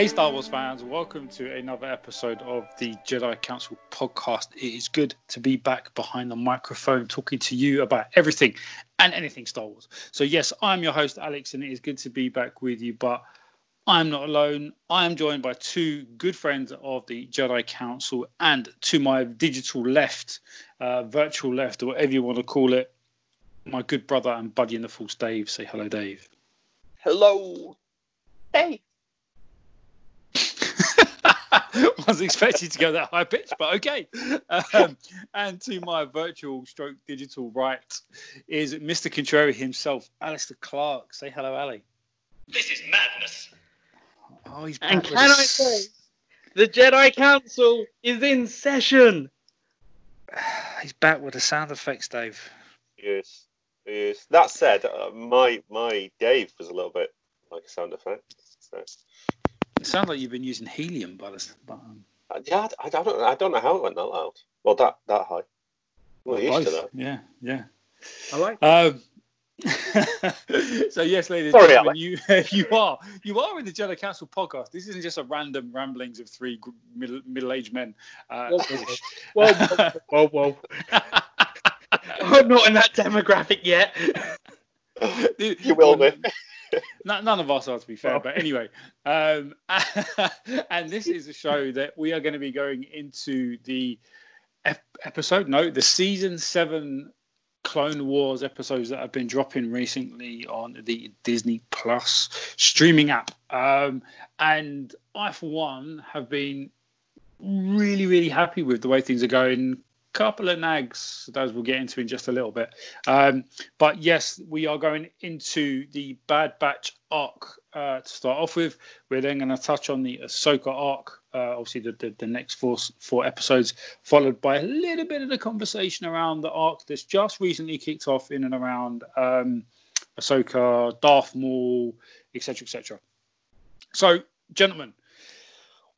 Hey, Star Wars fans, welcome to another episode of the Jedi Council podcast. It is good to be back behind the microphone talking to you about everything and anything Star Wars. So, yes, I'm your host, Alex, and it is good to be back with you, but I'm not alone. I am joined by two good friends of the Jedi Council, and to my digital left, uh, virtual left, or whatever you want to call it, my good brother and buddy in the Force, Dave. Say hello, Dave. Hello. Hey. wasn't expecting to go that high pitch, but okay. Um, and to my virtual stroke digital right is Mr. Contrary himself, Alistair Clark. Say hello, Ali. This is madness. Oh, he's And can I say, the Jedi Council is in session. He's back with the sound effects, Dave. Yes, yes. That said, uh, my my Dave was a little bit like a sound effect. So, It sounds like you've been using helium by this. But, um, uh, yeah, I, I don't I don't know how it went that loud. Well, that that high. Well, used to that. Yeah, yeah. I like. Um, so yes, ladies and Sorry, gentlemen, you you are you are in the Jedi Council podcast. This isn't just a random ramblings of three middle middle aged men. Uh, Whoa, whoa, whoa, whoa. I'm not in that demographic yet. You will be. None, none of us are, to be fair. But anyway, um, and this is a show that we are going to be going into the ep- episode, no, the season seven Clone Wars episodes that have been dropping recently on the Disney Plus streaming app. Um, and I, for one, have been really, really happy with the way things are going. Couple of nags, those we'll get into in just a little bit. Um, but yes, we are going into the Bad Batch arc uh, to start off with. We're then going to touch on the Ahsoka arc, uh, obviously the, the, the next four four episodes, followed by a little bit of the conversation around the arc that's just recently kicked off in and around um, Ahsoka, Darth Maul, etc., etc. So, gentlemen,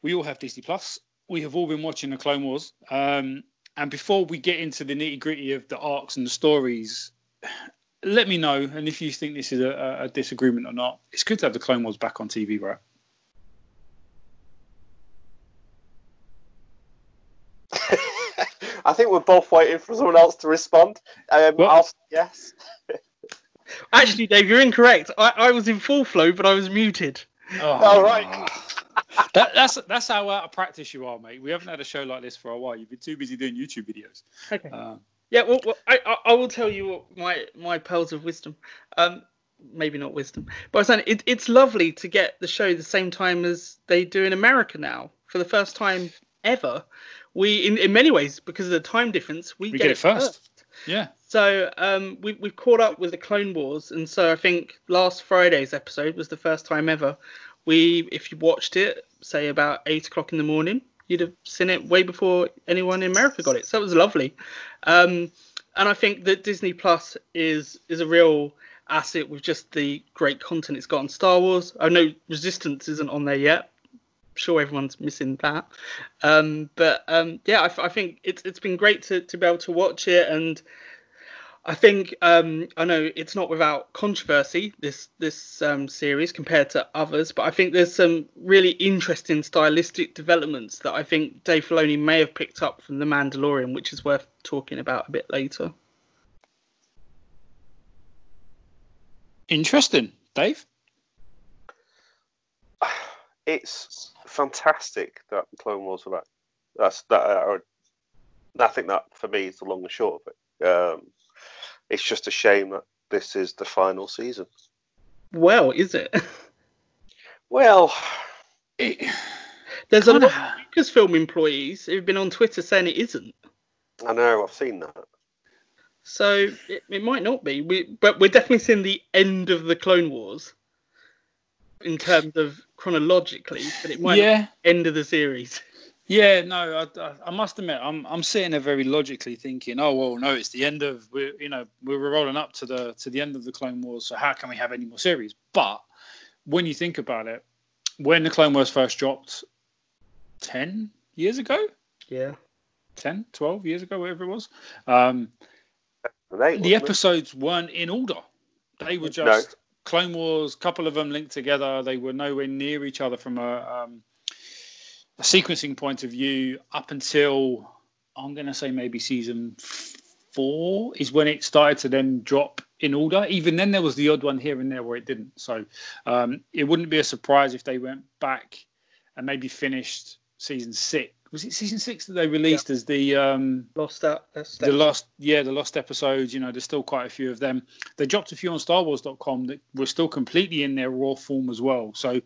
we all have Disney Plus. We have all been watching the Clone Wars. Um, and before we get into the nitty gritty of the arcs and the stories, let me know. And if you think this is a, a disagreement or not, it's good to have the Clone Wars back on TV, right? I think we're both waiting for someone else to respond. Um, I'll say yes. Actually, Dave, you're incorrect. I, I was in full flow, but I was muted. Oh. All right. That, that's that's how out of practice you are, mate. We haven't had a show like this for a while. You've been too busy doing YouTube videos. Okay. Uh, Yeah, well, well I, I, I will tell you what my my pearls of wisdom. Um, maybe not wisdom, but I'm saying it, it's lovely to get the show the same time as they do in America now for the first time ever. We, in, in many ways, because of the time difference, we, we get it first. Yeah. So um, we, we've caught up with the Clone Wars, and so I think last Friday's episode was the first time ever. We, if you watched it, say about eight o'clock in the morning, you'd have seen it way before anyone in America got it. So it was lovely. Um, and I think that Disney Plus is is a real asset with just the great content it's got on Star Wars. I know Resistance isn't on there yet. I'm sure everyone's missing that. Um, but um, yeah, I think it's it's been great to, to be able to watch it, and I think um, I know it's not without controversy this this um, series compared to others, but I think there's some really interesting stylistic developments that I think Dave Filoni may have picked up from The Mandalorian, which is worth talking about a bit later. Interesting, Dave. It's fantastic that Clone Wars are back. That's that. Uh, I think that for me is the long and short of it. Um, it's just a shame that this is the final season. Well, is it? Well, It, There's a Kinda- lot of Lucasfilm employees who've been on Twitter saying it isn't. I know I've seen that. So it, it might not be. We, but we're definitely seeing the end of the Clone Wars in terms of chronologically, but it might not yeah. be the end of the series. Yeah, no, I, I, I must admit, I'm I'm sitting there very logically thinking, oh well, no, it's the end of we're you know we're rolling up to the to the end of the Clone Wars, so how can we have any more series? But when you think about it, when the Clone Wars first dropped, ten years ago, Yeah. 10, 12 years ago, whatever it was, um, They, the episodes weren't in order. They were No. just Clone Wars, a couple of them linked together. They were nowhere near each other from a, um, a sequencing point of view up until I'm going to say maybe season four is when it started to then drop in order. Even then, there was the odd one here and there where it didn't. So um, it wouldn't be a surprise if they went back and maybe finished season six. Was it season six that they released as the um, Lost out. the lost yeah the lost episodes? You know, there's still quite a few of them. They dropped a few on StarWars.com that were still completely in their raw form as well. So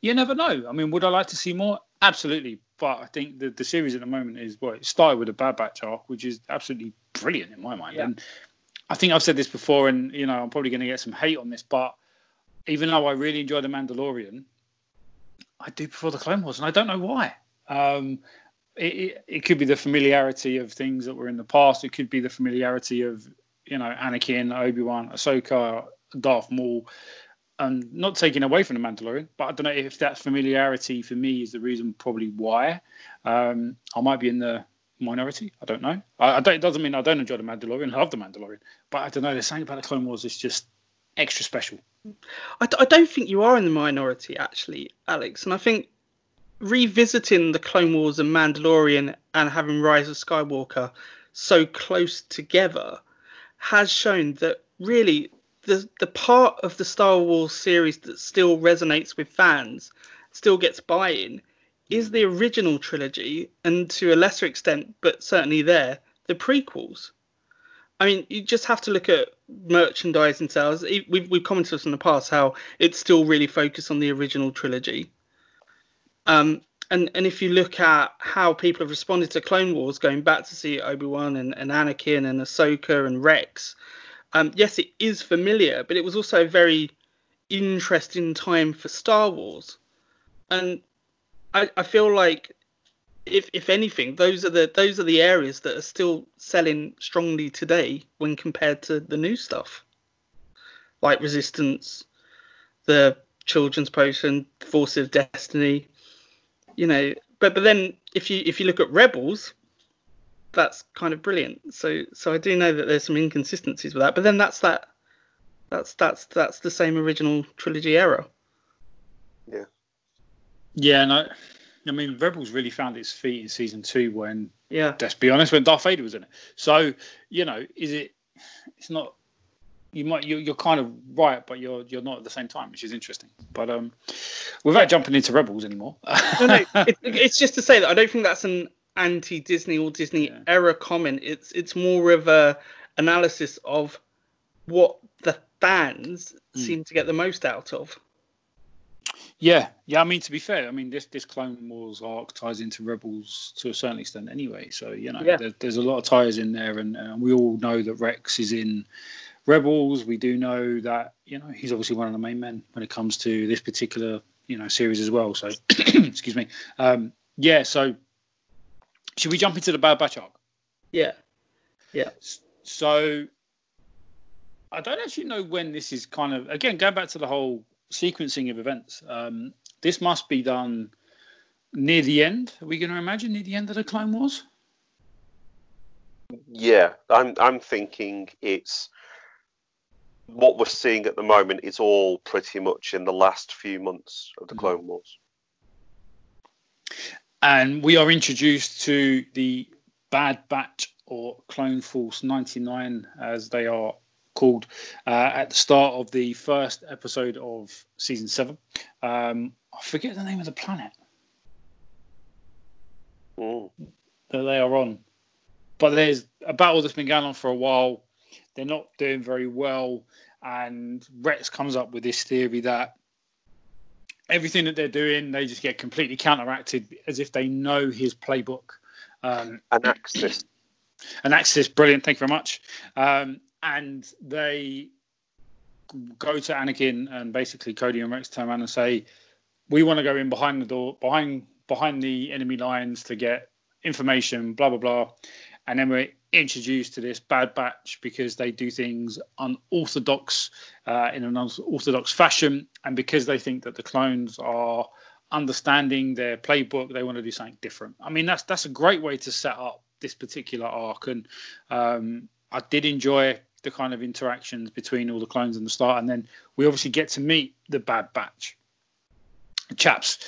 you never know. I mean, would I like to see more? Absolutely. But I think the, the series at the moment is well, it started with a Bad Batch arc, which is absolutely brilliant in my mind. Yeah. And I think I've said this before, and you know, I'm probably going to get some hate on this, but even though I really enjoy the Mandalorian, I do prefer the Clone Wars, and I don't know why. Um, it, it, it could be the familiarity of things that were in the past. It could be the familiarity of you know Anakin, Obi Wan, Ahsoka, Darth Maul, and not taking away from the Mandalorian, but I don't know if that familiarity for me is the reason probably why. Um, I might be in the minority. I don't know. I, I don't, it doesn't mean I don't enjoy the Mandalorian. I love the Mandalorian, but I don't know. There's something about the Clone Wars is just extra special. I, d- I don't think you are in the minority, actually, Alex. And I think revisiting the Clone Wars and Mandalorian and having Rise of Skywalker so close together has shown that really the the part of the Star Wars series that still resonates with fans, still gets buy-in, is the original trilogy, and to a lesser extent, but certainly there, the prequels. I mean, you just have to look at merchandising sales. We've, we've commented on in the past how it's still really focused on the original trilogy. Um, and, and if you look at how people have responded to Clone Wars, going back to see Obi Wan and, and Anakin and Ahsoka and Rex, um, yes, it is familiar, but it was also a very interesting time for Star Wars. And I, I feel like if if anything, those are the those are the areas that are still selling strongly today when compared to the new stuff, like Resistance, the Children's Potion, Force of Destiny. You know, but but then if you if you look at Rebels, that's kind of brilliant. So so I do know that there's some inconsistencies with that, but then that's that that's that's that's the same original trilogy era. Yeah, Yeah, and I, I mean, Rebels really found its feet in season two when, Yeah. let's be honest, when Darth Vader was in it. So, you know, is it? It's not. You might you're, you're kind of right, but you're you're not at the same time, which is interesting. But um, without jumping into Rebels anymore. no, no, it, it's just to say that I don't think that's an anti-Disney or Disney Yeah. era comment. It's it's more of a analysis of what the fans Mm. seem to get the most out of. Yeah, yeah. I mean, to be fair, I mean this this Clone Wars arc ties into Rebels to a certain extent anyway. So you know, Yeah. there, there's a lot of ties in there, and uh, we all know that Rex is in Rebels. We do know that you know he's obviously one of the main men when it comes to this particular you know series as well. So excuse me. Um, yeah. So should we jump into the Bad Batch arc? Yeah. So I don't actually know when this is kind of again going back to the whole sequencing of events. Um, this must be done near the end. Are we going to imagine near the end of the Clone Wars? Yeah, I'm I'm thinking it's what we're seeing at the moment is all pretty much in the last few months of the Mhm. Clone Wars. And we are introduced to the Bad Batch or Clone Force 99, as they are called, uh, at the start of the first episode of season seven. Um, I forget the name of the planet. Mm. that they are on. But there's a battle that's been going on for a while. They're not doing very well, and Rex comes up with this theory that everything that they're doing, they just get completely counteracted as if they know his playbook. Um, Anaxes. and Anaxes, brilliant, thank you very much. Um, and they go to Anakin and basically Cody and Rex turn around and say, "We want to go in behind the door, behind behind the enemy lines to get information, blah blah blah." And then we're introduced to this Bad Batch because they do things unorthodox uh, in an unorthodox fashion, and because they think that the clones are understanding their playbook, they want to do something different. I mean, that's that's a great way to set up this particular arc, and um, I did enjoy the kind of interactions between all the clones and the start, and then we obviously get to meet the Bad Batch chaps.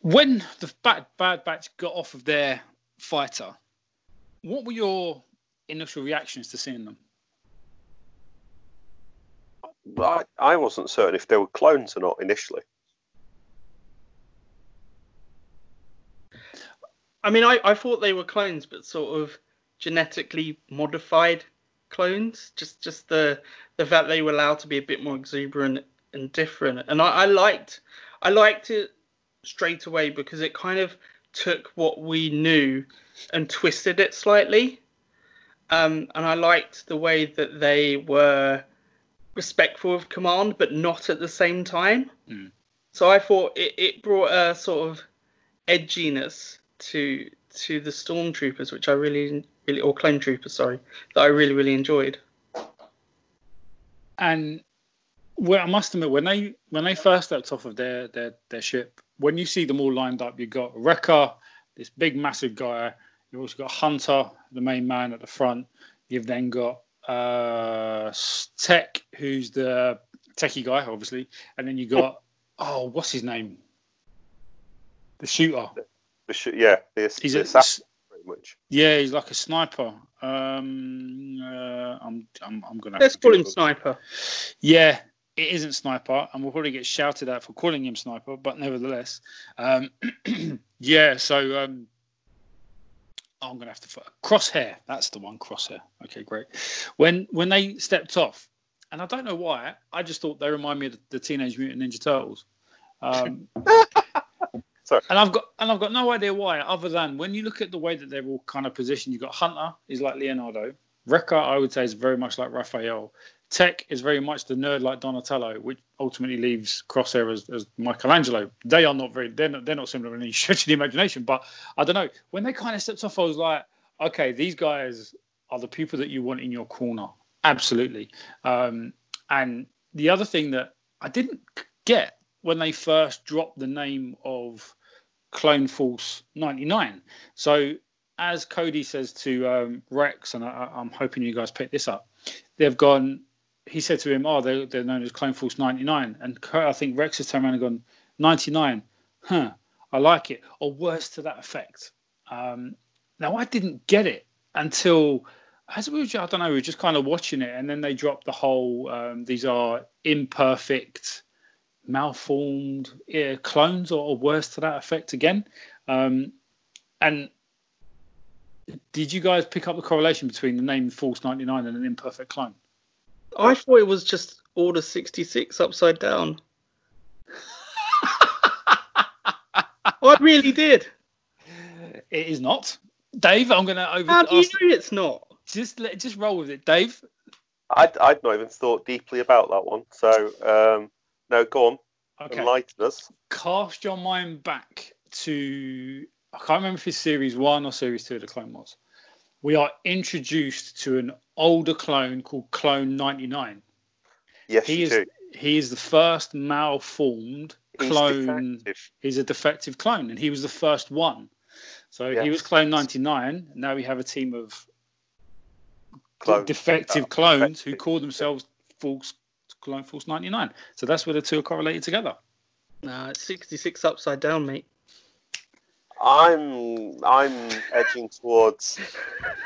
When the Bad Bad Batch got off of their fighter, what were your initial reactions to seeing them? I, I wasn't certain if they were clones or not initially. I mean, I, I thought they were clones, but sort of genetically modified clones. Just just the the fact they were allowed to be a bit more exuberant and different. And I, I liked I liked it straight away because it kind of took what we knew and twisted it slightly. Um, and I liked the way that they were respectful of command, but not at the same time. Mm. So I thought it, it brought a sort of edginess to to the stormtroopers, which I really, really, or clone troopers, sorry, that I really, really enjoyed. And well, I must admit, when they when they first stepped off of their their their ship, when you see them all lined up, you've got Wrecker, this big massive guy. You've also got Hunter, the main man at the front. You've then got uh, Tech, who's the techie guy, obviously, and then you got oh, what's his name? The shooter. The sh- yeah, the, He's the a, assassin, pretty much. yeah, he's like a sniper. Um, uh, I'm, I'm, I'm gonna. Let's call him Google- Sniper. Yeah, it isn't sniper, and we'll probably get shouted at for calling him sniper, but nevertheless, um, yeah. So um, I'm gonna have to crosshair. That's the one, crosshair. Okay, great. When when they stepped off, and I don't know why, I just thought they remind me of the, the Teenage Mutant Ninja Turtles. Um, Sorry. and I've got and I've got no idea why, other than when you look at the way that they're all kind of positioned, you've got Hunter is like Leonardo, Wrecker I would say is very much like Raphael, Tech is very much the nerd like Donatello, which ultimately leaves Crosshair as, as Michelangelo. They are not very they're not, they're not similar in any stretch of the imagination, but I don't know. When they kind of stepped off, I was like, okay, these guys are the people that you want in your corner, absolutely. Um, and the other thing that I didn't get when they first dropped the name of Clone Force 99. So, as Cody says to um, Rex, and I, I'm hoping you guys pick this up, they've gone. He said to him, "Oh, they're, they're known as Clone Force 99," and I think Rex has turned around and gone, "99, huh? I like it," or words to that effect. Um, now, I didn't get it until as we were, I don't know, we were just kind of watching it, and then they dropped the whole. Um, these are imperfect malformed yeah, clones or, or worse to that effect again. Um, and did you guys pick up the correlation between the name Force 99 and an imperfect clone? I thought it was just Order 66 upside down. I really did. It is not. Dave, I'm going to over. How do you know it's not? just let just roll with it, Dave. I'd, I'd not even thought deeply about that one. So, um, no, go on. Okay. Enlighten us. Cast your mind back to I can't remember if it's series one or series two of the Clone Wars. We are introduced to an older clone called Clone 99. Yes, He is do. he is the first malformed He's clone. defective. He's a defective clone, and he was the first one. So he was clone 99. Now we have a team of Clone. defective uh, clones who call themselves Force Clone Force 99. So that's where the two are correlated together. No, it's 66 upside down, mate. I'm I'm edging towards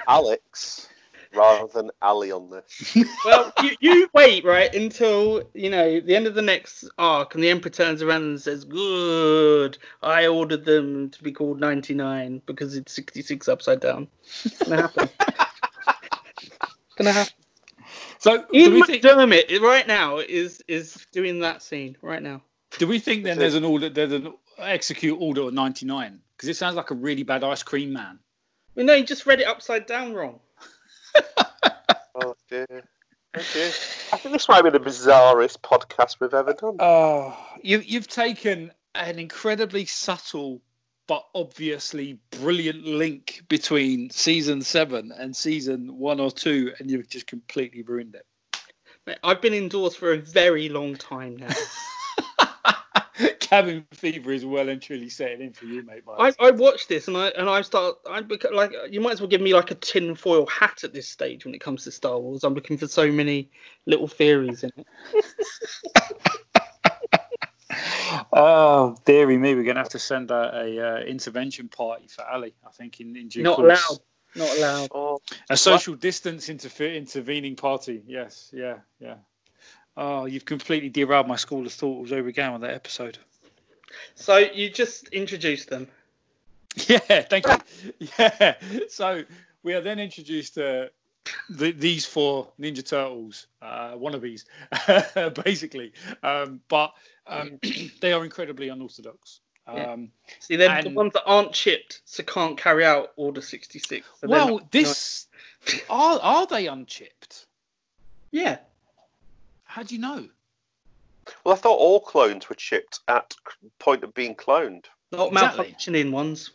Alex rather than Ali on this. Well, you, you wait, right, until, you know, the end of the next arc and the Emperor turns around and says, Good, I ordered them to be called 99 because it's 66 upside down. It's gonna happen. it's gonna happen. So do Ian we, think, right now is is doing that scene right now. do we think then there's an order there's an execute order of 99? Because it sounds like a really bad ice cream man. Well, no, you just read it upside down wrong. Oh dear. Dear. I think this might be the bizarrest podcast we've ever done. Oh, you, you've taken an incredibly subtle but obviously brilliant link between season seven and season one or two, and you've just completely ruined it. Mate, I've been indoors for a very long time now. cabin fever is well and truly setting in for you, mate. I, I watched this and I and I start I beca- like you might as well give me like a tin foil hat at this stage when it comes to Star Wars. I'm looking for so many little theories in it. oh, dearie me, we're gonna have to send out a uh, intervention party for Ali. I think in, in due Not course. allowed. Not allowed. Oh, A social distance interfe- intervening party. Yes, yeah, yeah. Oh, you've completely derailed my school of thought all over again with that episode. So you just introduced them. Yeah, thank you. Yeah. So we are then introduced to the, these four Ninja Turtles, uh, wannabes, basically. Um, but um, they are incredibly unorthodox. Yeah. Um, See, they're the ones that aren't chipped, so can't carry out Order 66. So well, not- this are are they unchipped? yeah. How do you know? Well, I thought all clones were chipped at point of being cloned. Not Exactly. malfunctioning ones.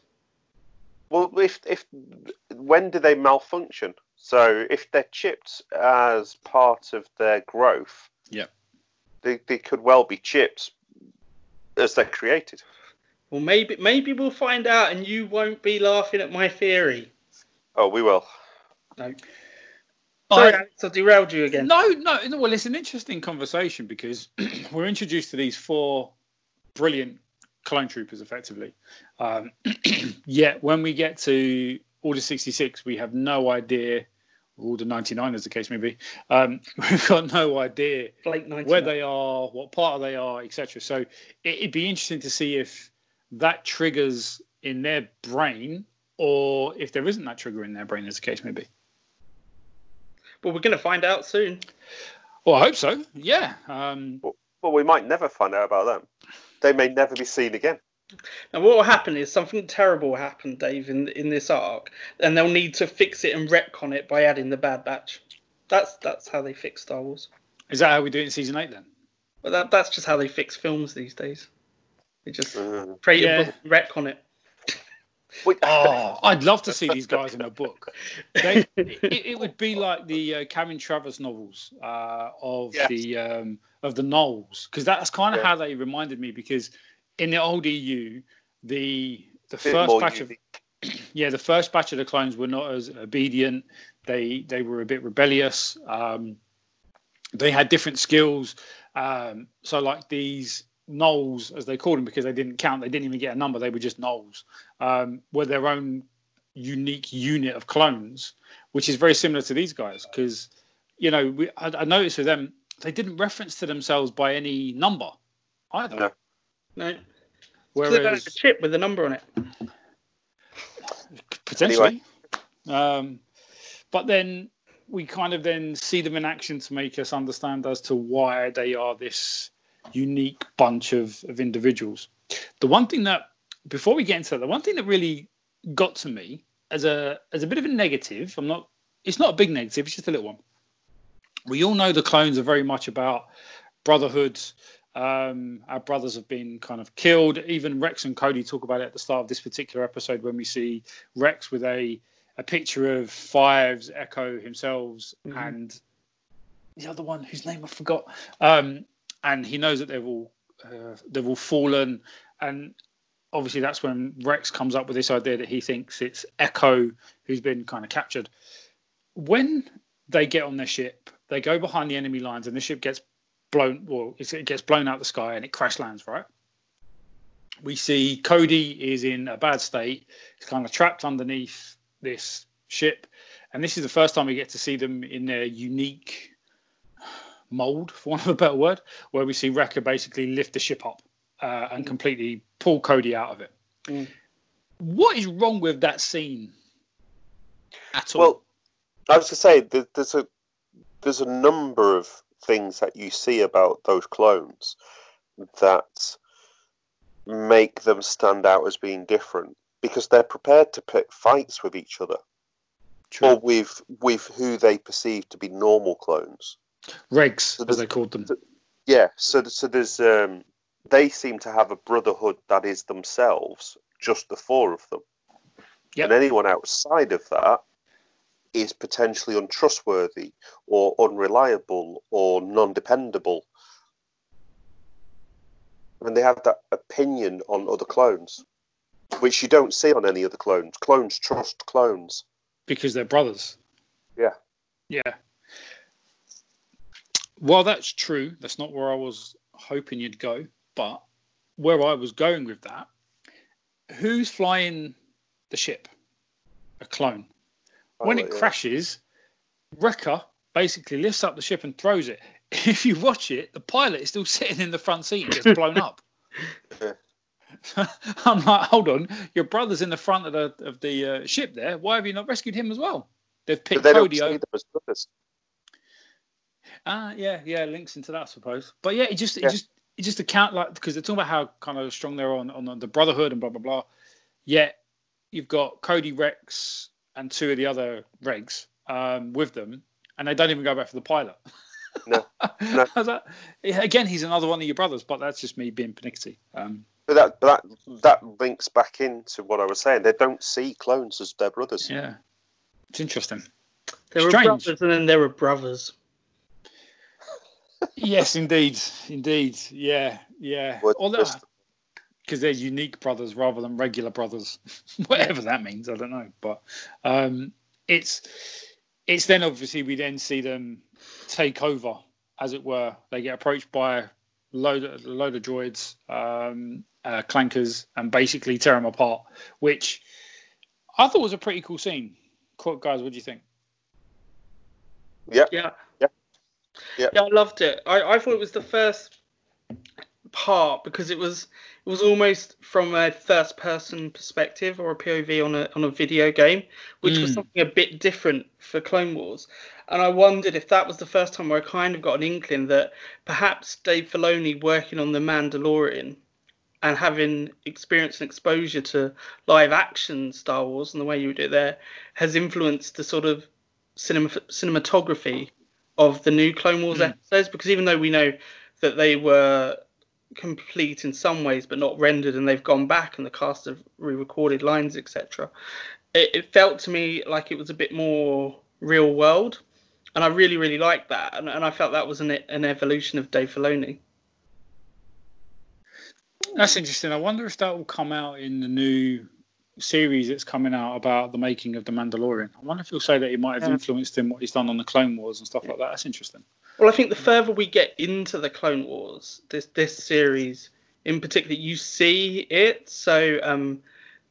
Well, if if when do they malfunction? So if they're chipped as part of their growth, yeah, they they could well be chipped as they're created. Well, maybe maybe we'll find out, and you won't be laughing at my theory. Oh, we will. No. Sorry, I- Alex, I derailed you again. No, no, no. Well, it's an interesting conversation because we're introduced to these four brilliant clone troopers, effectively. Um, yet when we get to Order 66, we have no idea, or Order 99, as the case may be. Um, we've got no idea where they are, what part they are, etc. So it, it'd be interesting to see if that triggers in their brain, or if there isn't that trigger in their brain, as the case may be. Well, we're going to find out soon. Well, I hope so. Yeah. Um, Well, we might never find out about them. They may never be seen again. And what will happen is something terrible will happen, Dave, in in this arc, and they'll need to fix it and retcon it by adding the Bad Batch. That's that's how they fix Star Wars. is that how we do it in season eight then? Well, that that's just how they fix films these days. They just Mm. create Yeah. a book, and retcon it. We- Oh, I'd love to see these guys in a book. They, it, it would be like the uh, Karen Traviss novels uh, of Yes. the um, of the Nulls, because that's kind of Yeah. how they reminded me. Because in the old EU, the the first batch of yeah, the first batch of the clones were not as obedient. They they were a bit rebellious. Um, they had different skills. Um, so like these Nulls, as they called them, because they didn't count, they didn't even get a number. They were just Nulls. Um, were their own unique unit of clones, which is very similar to these guys. Because you know, we, I, I noticed with them, they didn't reference to themselves by any number either. No. No, so they don't Whereas have a chip with a number on it. potentially. Um, but then we kind of then see them in action to make us understand as to why they are this unique bunch of, of individuals. The one thing that before we get into that, the one thing that really got to me as a as a bit of a negative, I'm not it's not a big negative, it's just a little one. We all know the clones are very much about brotherhood. Um, our brothers have been kind of killed. Even Rex and Cody talk about it at the start of this particular episode when we see Rex with a a picture of Fives, Echo himself, Mhm. and the other one whose name I forgot. Um, and he knows that they've all uh, they've all fallen, and obviously that's when Rex comes up with this idea that he thinks it's Echo who's been kind of captured. When they get on their ship, they go behind the enemy lines, and the ship gets blown. Well, it gets blown out the sky and it crash lands. Right. We see Cody is in a bad state. He's kind of trapped underneath this ship, and this is the first time we get to see them in their unique mold, for want of a better word, where we see Wrecker basically lift the ship up uh, and completely pull Cody out of it. Mm. What is wrong with that scene at all? Well, I was going to say there's a there's a number of things that you see about those clones that make them stand out as being different because they're prepared to pick fights with each other True. or with with who they perceive to be normal clones. Regs, So as they called them. Yeah, so so there's um, they seem to have a brotherhood that is themselves, just the four of them. Yep. And anyone outside of that is potentially untrustworthy or unreliable or non-dependable. and they have that opinion on other clones, which you don't see on any other clones. Clones trust clones. because they're brothers. Yeah. Yeah. Well, that's true. That's not where I was hoping you'd go, but where I was going with that, who's flying the ship? A clone. when Oh, it yeah. crashes, Wrecker basically lifts up the ship and throws it. If you watch it, the pilot is still sitting in the front seat and gets blown up. Yeah. I'm like, hold on, your brother's in the front of the of the uh, ship there. Why have you not rescued him as well? They've But picked they Cody over. Ah, yeah, yeah, links into that, I suppose. But yeah, it just, Yeah. it just, it just account like because they're talking about how kind of strong they're on on the brotherhood and blah blah blah. Yet you've got Cody Rex and two of the other Regs um, with them, and they don't even go back for the pilot. No, no. Like, again, he's another one of your brothers, but that's just me being pernickety. Um, But that that that links back into what I was saying. They don't see clones as their brothers. yeah, it's interesting. There were Strange. brothers and then there were brothers. Yes, indeed, indeed, yeah, yeah. Well, Although, just- because they're unique brothers rather than regular brothers, whatever that means, I don't know. But um, it's it's then obviously we then see them take over, as it were. They get approached by a load of, a load of droids, um, uh, clankers, and basically tear them apart, which I thought was a pretty cool scene. Cool, guys, what do you think? Yeah. Yeah. Yeah. Yeah, I loved it. I, I thought it was the first part because it was it was almost from a first person perspective or a POV on a on a video game, which was Mm. something a bit different for Clone Wars. And I wondered if that was the first time where I kind of got an inkling that perhaps Dave Filoni working on The Mandalorian and having experience and exposure to live action Star Wars and the way you do it there has influenced the sort of cinema, cinematography of the new Clone Wars Mm. episodes because even though we know that they were complete in some ways but not rendered and they've gone back and the cast have re-recorded lines etc it, it felt to me like it was a bit more real world and I really really liked that and, and I felt that was an, an evolution of Dave Filoni That's interesting. I wonder if that will come out in the new series that's coming out about the making of the Mandalorian. I wonder if he'll say that he might have Yeah. influenced him what he's done on the Clone Wars and stuff like that. That's interesting. Well, I think the further we get into the Clone Wars, this this series in particular, you see it. So um,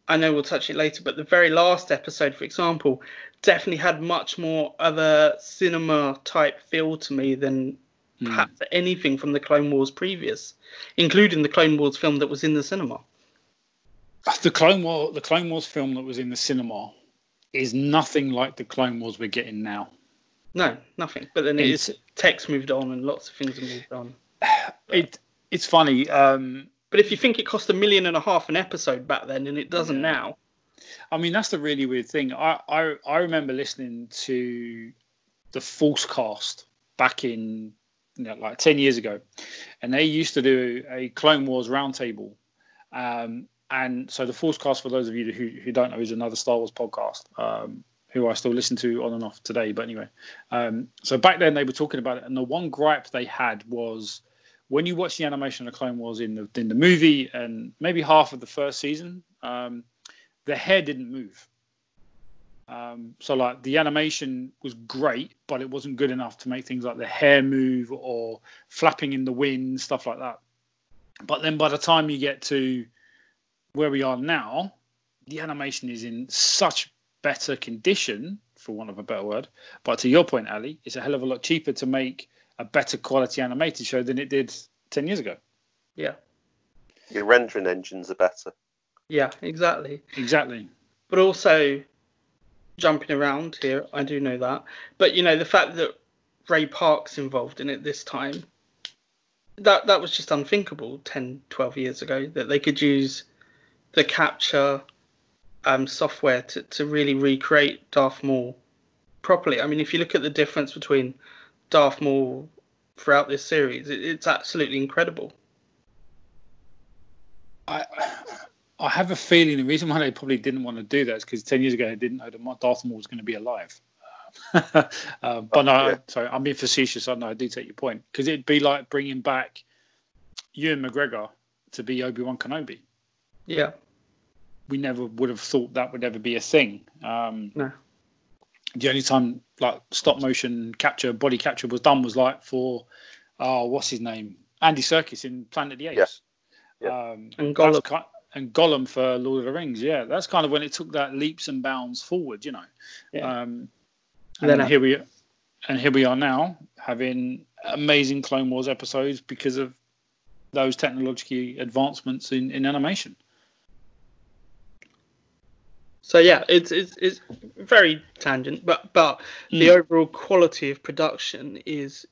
I know we'll touch it later, but the very last episode, for example, definitely had much more of a cinema type feel to me than Hmm. perhaps anything from the Clone Wars previous, including the Clone Wars film that was in the cinema. The Clone War, the Clone Wars film that was in the cinema, is nothing like the Clone Wars we're getting now. No, nothing. But then It's it's text moved on and lots of things have moved on. it it's funny. Um, But if you think it cost a million and a half an episode back then, and it doesn't Yeah. now, I mean, that's the really weird thing. I, I I remember listening to the ForceCast back in you know, like ten years ago, and they used to do a Clone Wars roundtable. Um, and so the ForceCast, for those of you who, who don't know, is another Star Wars podcast. Um, who I still listen to on and off today, but anyway. Um, so back then they were talking about it, and the one gripe they had was when you watch the animation of Clone Wars in the in the movie and maybe half of the first season, um, the hair didn't move. Um, so like the animation was great, but it wasn't good enough to make things like the hair move or flapping in the wind, stuff like that. But then by the time you get to where we are now, the animation is in such better condition, for want of a better word. But to your point, Ali, it's a hell of a lot cheaper to make a better quality animated show than it did ten years ago. yeah, Your rendering engines are better. yeah, exactly. Exactly. but also jumping around here. I do know that, but you know the fact that Ray Park's involved in it this time, that that was just unthinkable 10, 12 years ago that they could use the capture um, software to, to really recreate Darth Maul properly. I mean, if you look at the difference between Darth Maul throughout this series, it, it's absolutely incredible. I I have a feeling the reason why they probably didn't want to do that is because ten years ago they didn't know that Darth Maul was going to be alive. um, but no, Yeah. sorry, I'm being facetious. I know I do take your point because it'd be like bringing back Ewan McGregor to be Obi Wan Kenobi. Yeah. We never would have thought that would ever be a thing. Um, No. The only time like stop motion capture, body capture was done was like for, oh, what's his name, Andy Serkis in Planet of the Apes. Yeah. Um, And that's Gollum. ki- and Gollum for Lord of the Rings. Yeah, that's kind of when it took that leaps and bounds forward. You know. Yeah. Um, And and then then here we and here we are now having amazing Clone Wars episodes because of those technological advancements in, in animation. So yeah, it's it's, it's very tangent, but but the Mm. overall quality of production is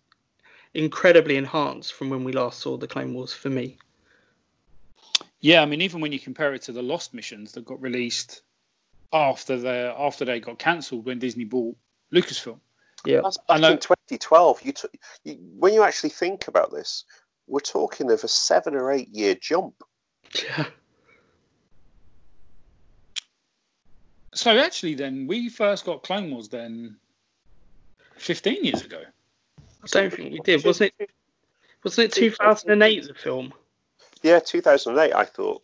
incredibly enhanced from when we last saw the Clone Wars for me. Yeah, I mean, even when you compare it to the Lost missions that got released after the after they got cancelled when Disney bought Lucasfilm. Yeah. That's I know- in 2012. You, t- you when you actually think about this, we're talking of a seven or eight year jump. Yeah. So actually, then we first got Clone Wars then 15 years ago. I don't think we did. Wasn't it? Wasn't it 2008 the film? Yeah, 2008. I thought.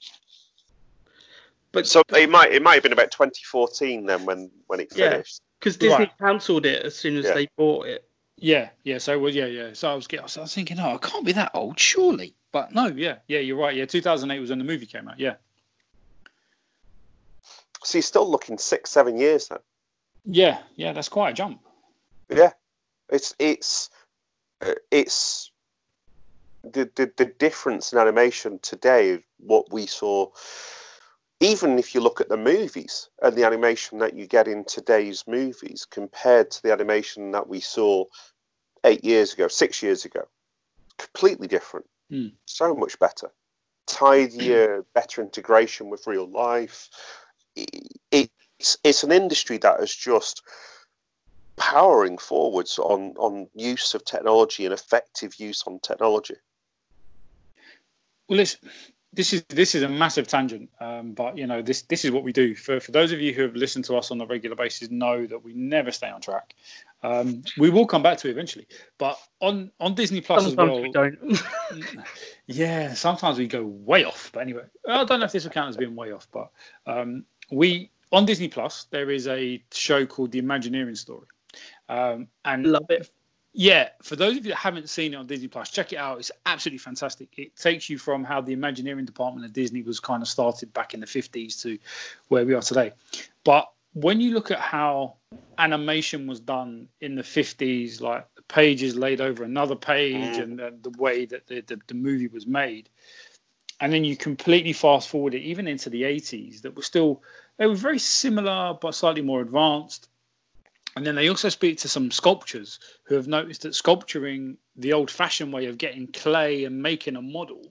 But So it might it might have been about 2014 then when when it Yeah. finished. because Disney Right. cancelled it as soon as Yeah. they bought it. Yeah, yeah. So well, yeah, yeah. So I was, get- I was thinking, oh, I can't be that old, surely. But no, yeah, yeah, you're right. Yeah, 2008 was when the movie came out. Yeah, So you're still looking six seven years then. yeah, yeah. That's quite a jump. Yeah, it's it's uh, it's the, the the difference in animation today. What we saw, even if you look at the movies and the animation that you get in today's movies compared to the animation that we saw eight years ago, six years ago, completely different. Hmm. So much better, tidier, better integration with real life. It, it's it's an industry that is just powering forwards on on use of technology and effective use on technology. Well, this this is this is a massive tangent, um, but you know this this is what we do. For for those of you who have listened to us on a regular basis, know that we never stay on track. Um, we will come back to it eventually, but on on Disney Plus as Sometimes well. we don't. yeah, sometimes we go way off. But anyway, I don't know if this will count as being way off, but um, we on Disney Plus there is a show called The Imagineering Story, um, and Love it. yeah, for those of you that haven't seen it on Disney Plus, check it out. It's absolutely fantastic. It takes you from how the Imagineering department of Disney was kind of started back in the 50s to where we are today. But when you look at how animation was done in the 50s, like the pages laid over another page Mm. and the, the way that the, the, the movie was made, and then you completely fast forward it even into the 80s, that were still, they were very similar but slightly more advanced. And then they also speak to some sculptors who have noticed that sculpturing, the old fashioned way of getting clay and making a model,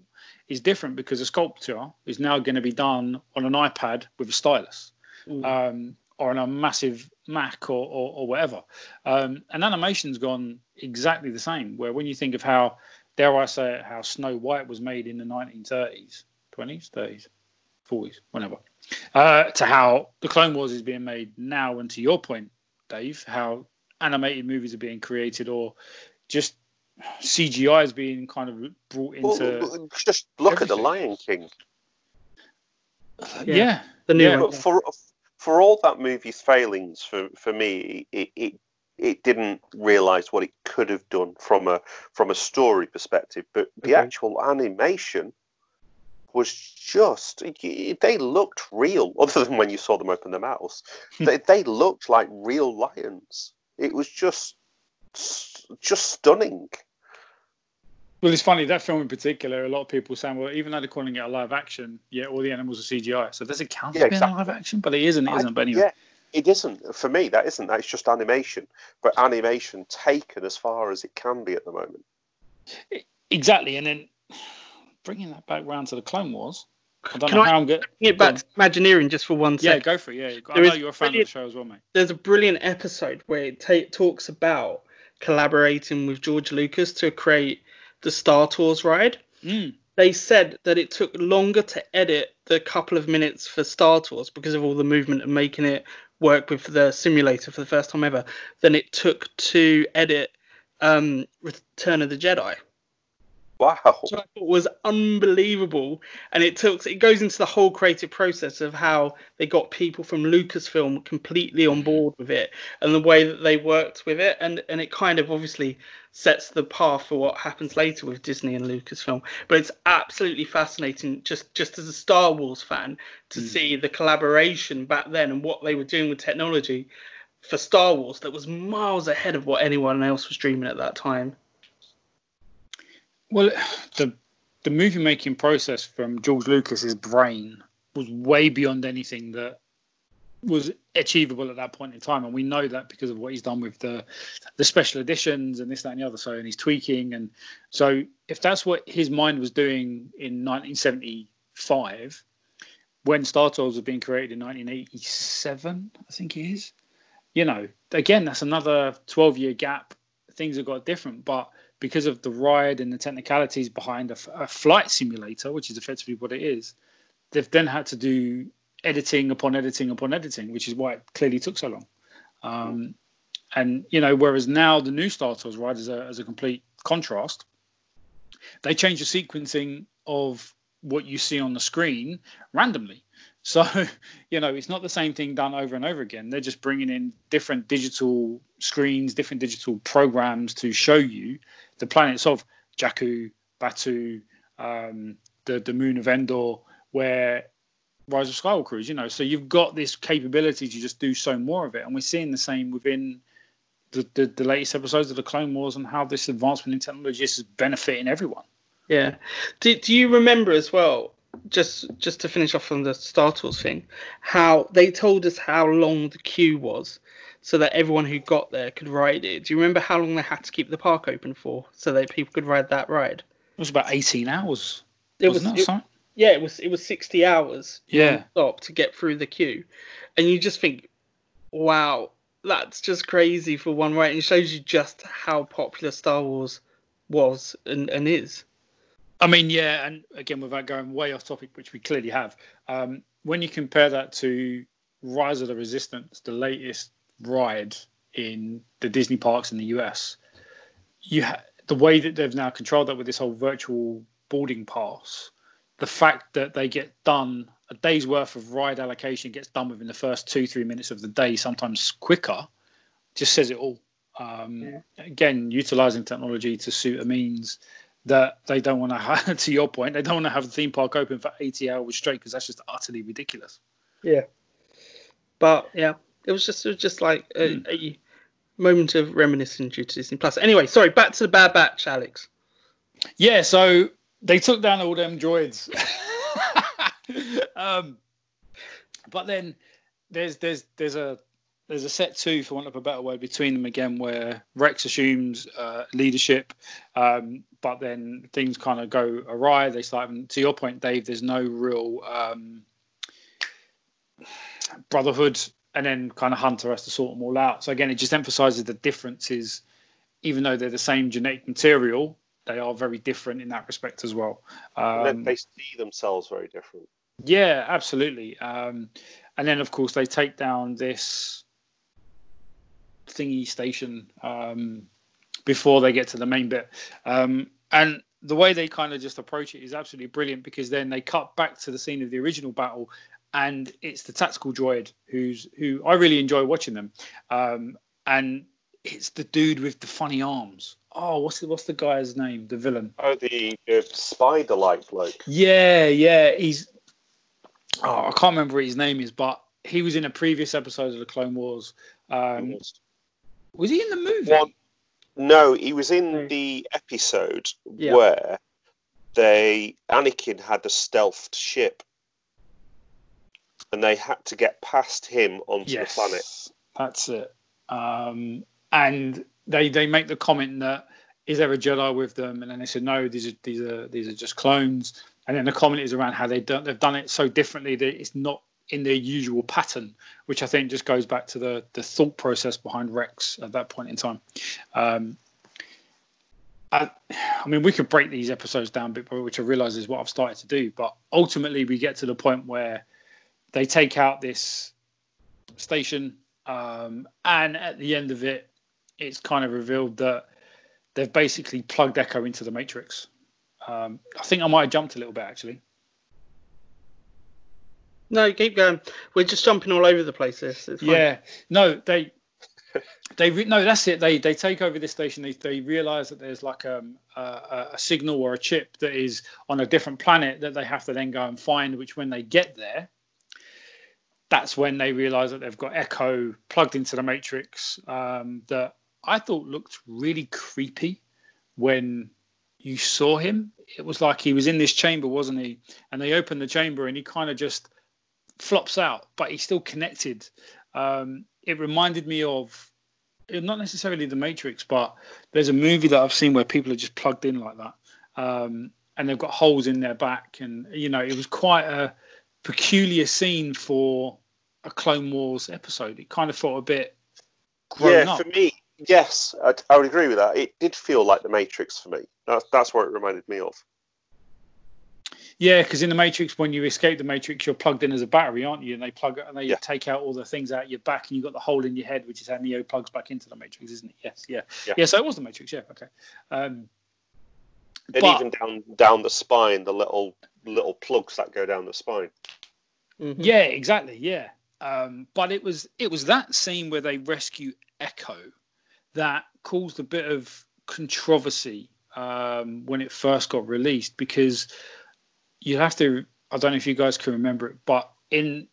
is different because a sculpture is now going to be done on an iPad with a stylus Mm. um, or on a massive Mac or, or, or whatever. Um, and animation's gone exactly the same, where when you think of how, dare I say it, how Snow White was made in the 1930s, 20s, 30s, 40s, whenever, uh, to how the Clone Wars is being made now, and to your point, Dave, how animated movies are being created or just CGI is being kind of brought into. Well, just look at the. Lion King. yeah, Yeah. The new Yeah. one. But for for all that movie's failings, for for me, it it, it didn't realize what it could have done from a from a story perspective. But the Okay. actual animation was just they looked real. Other than when you saw them open their mouths, hmm. they they looked like real lions. It was just just stunning. Well, it's funny that film in particular. A lot of people saying, "Well, even though they're calling it a live action, yeah, all the animals are CGI." So does it count Yeah, as being exactly. live action? But it isn't. It I- isn't. But anyway, Yeah, it isn't. For me, that isn't. That's just animation. But animation taken as far as it can be at the moment. exactly. And then bringing that back round to the Clone Wars. I don't Can know I- how I'm good. Bring it back to Imagineering just for one Yeah, go for it. Yeah, I There know you're a fan of the show as well, mate. There's a brilliant episode where it ta- talks about collaborating with George Lucas to create the Star Tours ride. Mm. They said that it took longer to edit the couple of minutes for Star Tours because of all the movement and making it work with the simulator for the first time ever than it took to edit um, Return of the Jedi. Wow. which I thought was unbelievable. And it took it goes into the whole creative process of how they got people from Lucasfilm completely on board with it and the way that they worked with it. And and it kind of obviously sets the path for what happens later with Disney and Lucasfilm. But it's absolutely fascinating just just as a Star Wars fan to Mm. see the collaboration back then and what they were doing with technology for Star Wars that was miles ahead of what anyone else was dreaming at that time. Well, the the movie making process from George Lucas's brain was way beyond anything that was achievable at that point in time, and we know that because of what he's done with the the special editions and this, that, and the other. So, and he's tweaking, and so if that's what his mind was doing in 1975, when Star Tours was being created in 1987, I think it is. You know, again, that's another 12 year gap. Things have got different, but because of the ride and the technicalities behind a flight simulator, which is effectively what it is, they've then had to do editing upon editing upon editing, which is why it clearly took so long. Um, and you know, whereas now the new Star Tours ride is a, a complete contrast, they change the sequencing of what you see on the screen randomly. So, you know, it's not the same thing done over and over again. They're just bringing in different digital screens, different digital programs to show you the planets of Jakku, Batuu, um, the the moon of Endor, where Rise of Skywalker is. You know, so you've got this capability to just do so more of it, and we're seeing the same within the, the, the latest episodes of the Clone Wars and how this advancement in technology is benefiting everyone. Yeah. Do, do you remember as well, just just to finish off on the Star Wars thing, how they told us how long the queue was so that everyone who got there could ride it? Do you remember how long they had to keep the park open for so that people could ride that ride? It was about 18 hours. It was wasn't it, it- yeah, it was it was 60 hours Yeah. stop to get through the queue. And you just think, wow, that's just crazy for one ride. And it shows you just how popular Star Wars was and, and is. I mean, yeah, and again, without going way off topic, which we clearly have, um, when you compare that to Rise of the Resistance, the latest ride in the Disney parks in the US, you ha- the way that they've now controlled that with this whole virtual boarding pass, the fact that they get done a day's worth of ride allocation gets done within the first two three minutes of the day, sometimes quicker, just says it all. Um, Yeah. Again, utilizing technology to suit a means that they don't want to have, to your point, they don't want to have the theme park open for 80 hours straight because that's just utterly ridiculous. Yeah. But yeah, it was just it was just like a, Hmm. a moment of reminiscence due to Disney Plus. Anyway, sorry, back to the Bad Batch, Alex. Yeah, so they took down all them droids. um, but then there's there's there's a there's a set two, for want of a better word, between them again, where Rex assumes uh, leadership, um, but then things kind of go awry. They start. To your point, Dave, there's no real um, brotherhood, and then kind of Hunter has to sort them all out. So again, it just emphasizes the differences, even though they're the same genetic material, they are very different in that respect as well. Um, they see themselves very different. yeah, absolutely. Um, and then, of course, they take down this thingy station um, before they get to the main bit. Um, and the way they kind of just approach it is absolutely brilliant because then they cut back to the scene of the original battle, and it's the tactical droid who's who I really enjoy watching them. Um, and it's the dude with the funny arms. Oh, what's the, what's the guy's name? The villain. Oh, the uh, spider-like bloke. Yeah, yeah. He's oh, I can't remember what his name is, but he was in a previous episode of the Clone Wars. Um, was he in the movie? One, no, he was in the episode Yeah. where they Anakin had a stealthed ship, and they had to get past him onto yes, the planet. that's it. Um, and they they make the comment that is there a Jedi with them, and then they said no, these are these are these are just clones. And then the comment is around how they done they've done it so differently that it's not in their usual pattern, which I think just goes back to the the thought process behind Rex at that point in time. Um, I, I mean, we could break these episodes down bit by bit, which I realise is what I've started to do. But ultimately, we get to the point where they take out this station, um, and at the end of it, it's kind of revealed that they've basically plugged Echo into the Matrix. Um, I think I might have jumped a little bit actually. No, keep going. We're just jumping all over the place. This. It's. Yeah, no, they they re- no, that's it. They they take over this station. They they realize that there's like um, a, a signal or a chip that is on a different planet that they have to then go and find. Which when they get there, that's when they realize that they've got Echo plugged into the Matrix. Um, that I thought looked really creepy when you saw him. It was like he was in this chamber, wasn't he? And they opened the chamber and he kind of just flops out, but he's still connected. Um, it reminded me of not necessarily the Matrix, but there's a movie that I've seen where people are just plugged in like that, um, and they've got holes in their back, and you know it was quite a peculiar scene for a Clone Wars episode. It kind of felt a bit grown yeah, up. for me, yes, I, I would agree with that. It did feel like the Matrix for me. That's that's what it reminded me of. Yeah, because in the Matrix, when you escape the Matrix, you're plugged in as a battery, aren't you? And they plug it and they Yeah. take out all the things out your back, and you've got the hole in your head, which is how Neo plugs back into the Matrix, isn't it? Yes, yeah, Yeah. So it was the Matrix. Yeah, okay. Um, And But- even down down the spine, the little little plugs that go down the spine. Mhm. Yeah, exactly. Yeah. Um, but it was it was that scene where they rescue Echo that caused a bit of controversy um, when it first got released because you have to. I don't know if you guys can remember it, but in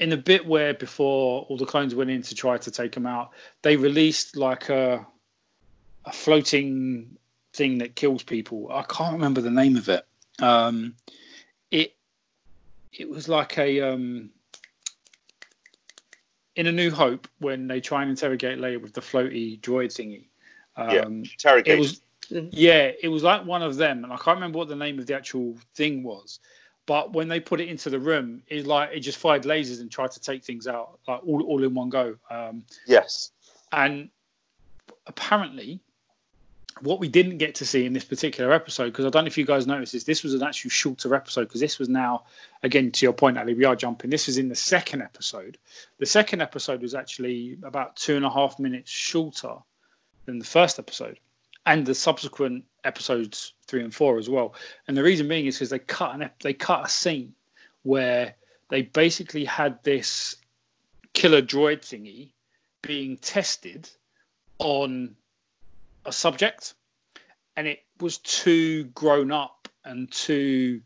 in the bit where before all the clones went in to try to take him out, they released like a a floating thing that kills people. I can't remember the name of it. Um, it it was like a um, in a New Hope when they try and interrogate Leia with the floaty droid thingy. Yeah. Um, Interrogate. it was yeah, it was like one of them, and I can't remember what the name of the actual thing was. But when they put it into the room, it like it just fired lasers and tried to take things out like all, all in one go. Um, yes. and apparently, what we didn't get to see in this particular episode, because I don't know if you guys noticed this, this was an actual shorter episode, because this was now, again, to your point, Ali, we are jumping. This was in the second episode. The second episode was actually about two and a half minutes shorter than the first episode, and the subsequent episodes three and four as well. And the reason being is because they cut an ep- they cut a scene where they basically had this killer droid thingy being tested on a subject and it was too grown up and too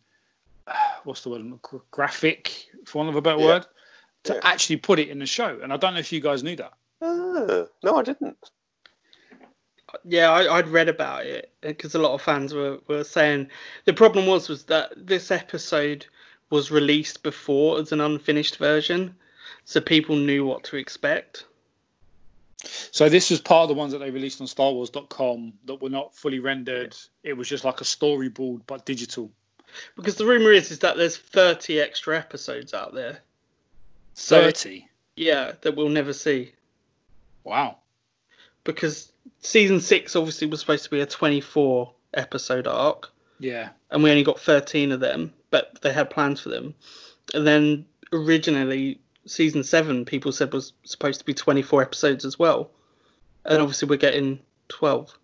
uh, what's the word graphic for want of a better Yeah. word to Yeah. actually put it in the show and i don't know if you guys knew that Ah, no, I didn't. Yeah, I, I'd read about it because a lot of fans were, were saying the problem was was that this episode was released before as an unfinished version, so people knew what to expect. So this was part of the ones that they released on starwars.com that were not fully rendered. It was just like a storyboard but digital. Because the rumor is is that there's 30 extra episodes out there. So 30 yeah, that we'll never see. Wow. Because season six obviously was supposed to be a 24 episode arc. yeah. And we only got 13 of them, but they had plans for them. And then originally, season seven, people said was supposed to be 24 episodes as well. And obviously, we're getting 12.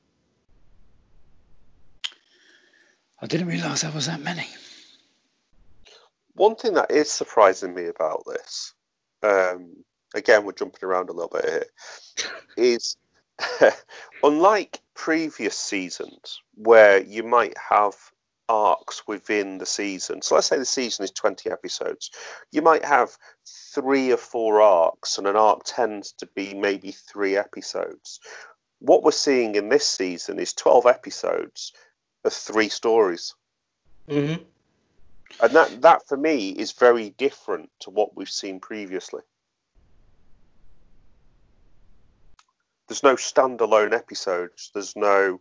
i didn't realize there was that many One thing that is surprising me about this, um, again, we're jumping around a little bit here, is unlike previous seasons where you might have arcs within the season. So let's say the season is 20 episodes. You might have three or four arcs, and an arc tends to be maybe three episodes. What we're seeing in this season is 12 episodes of three stories. Mm-hmm. And that, that for me is very different to what we've seen previously. There's no standalone episodes. There's no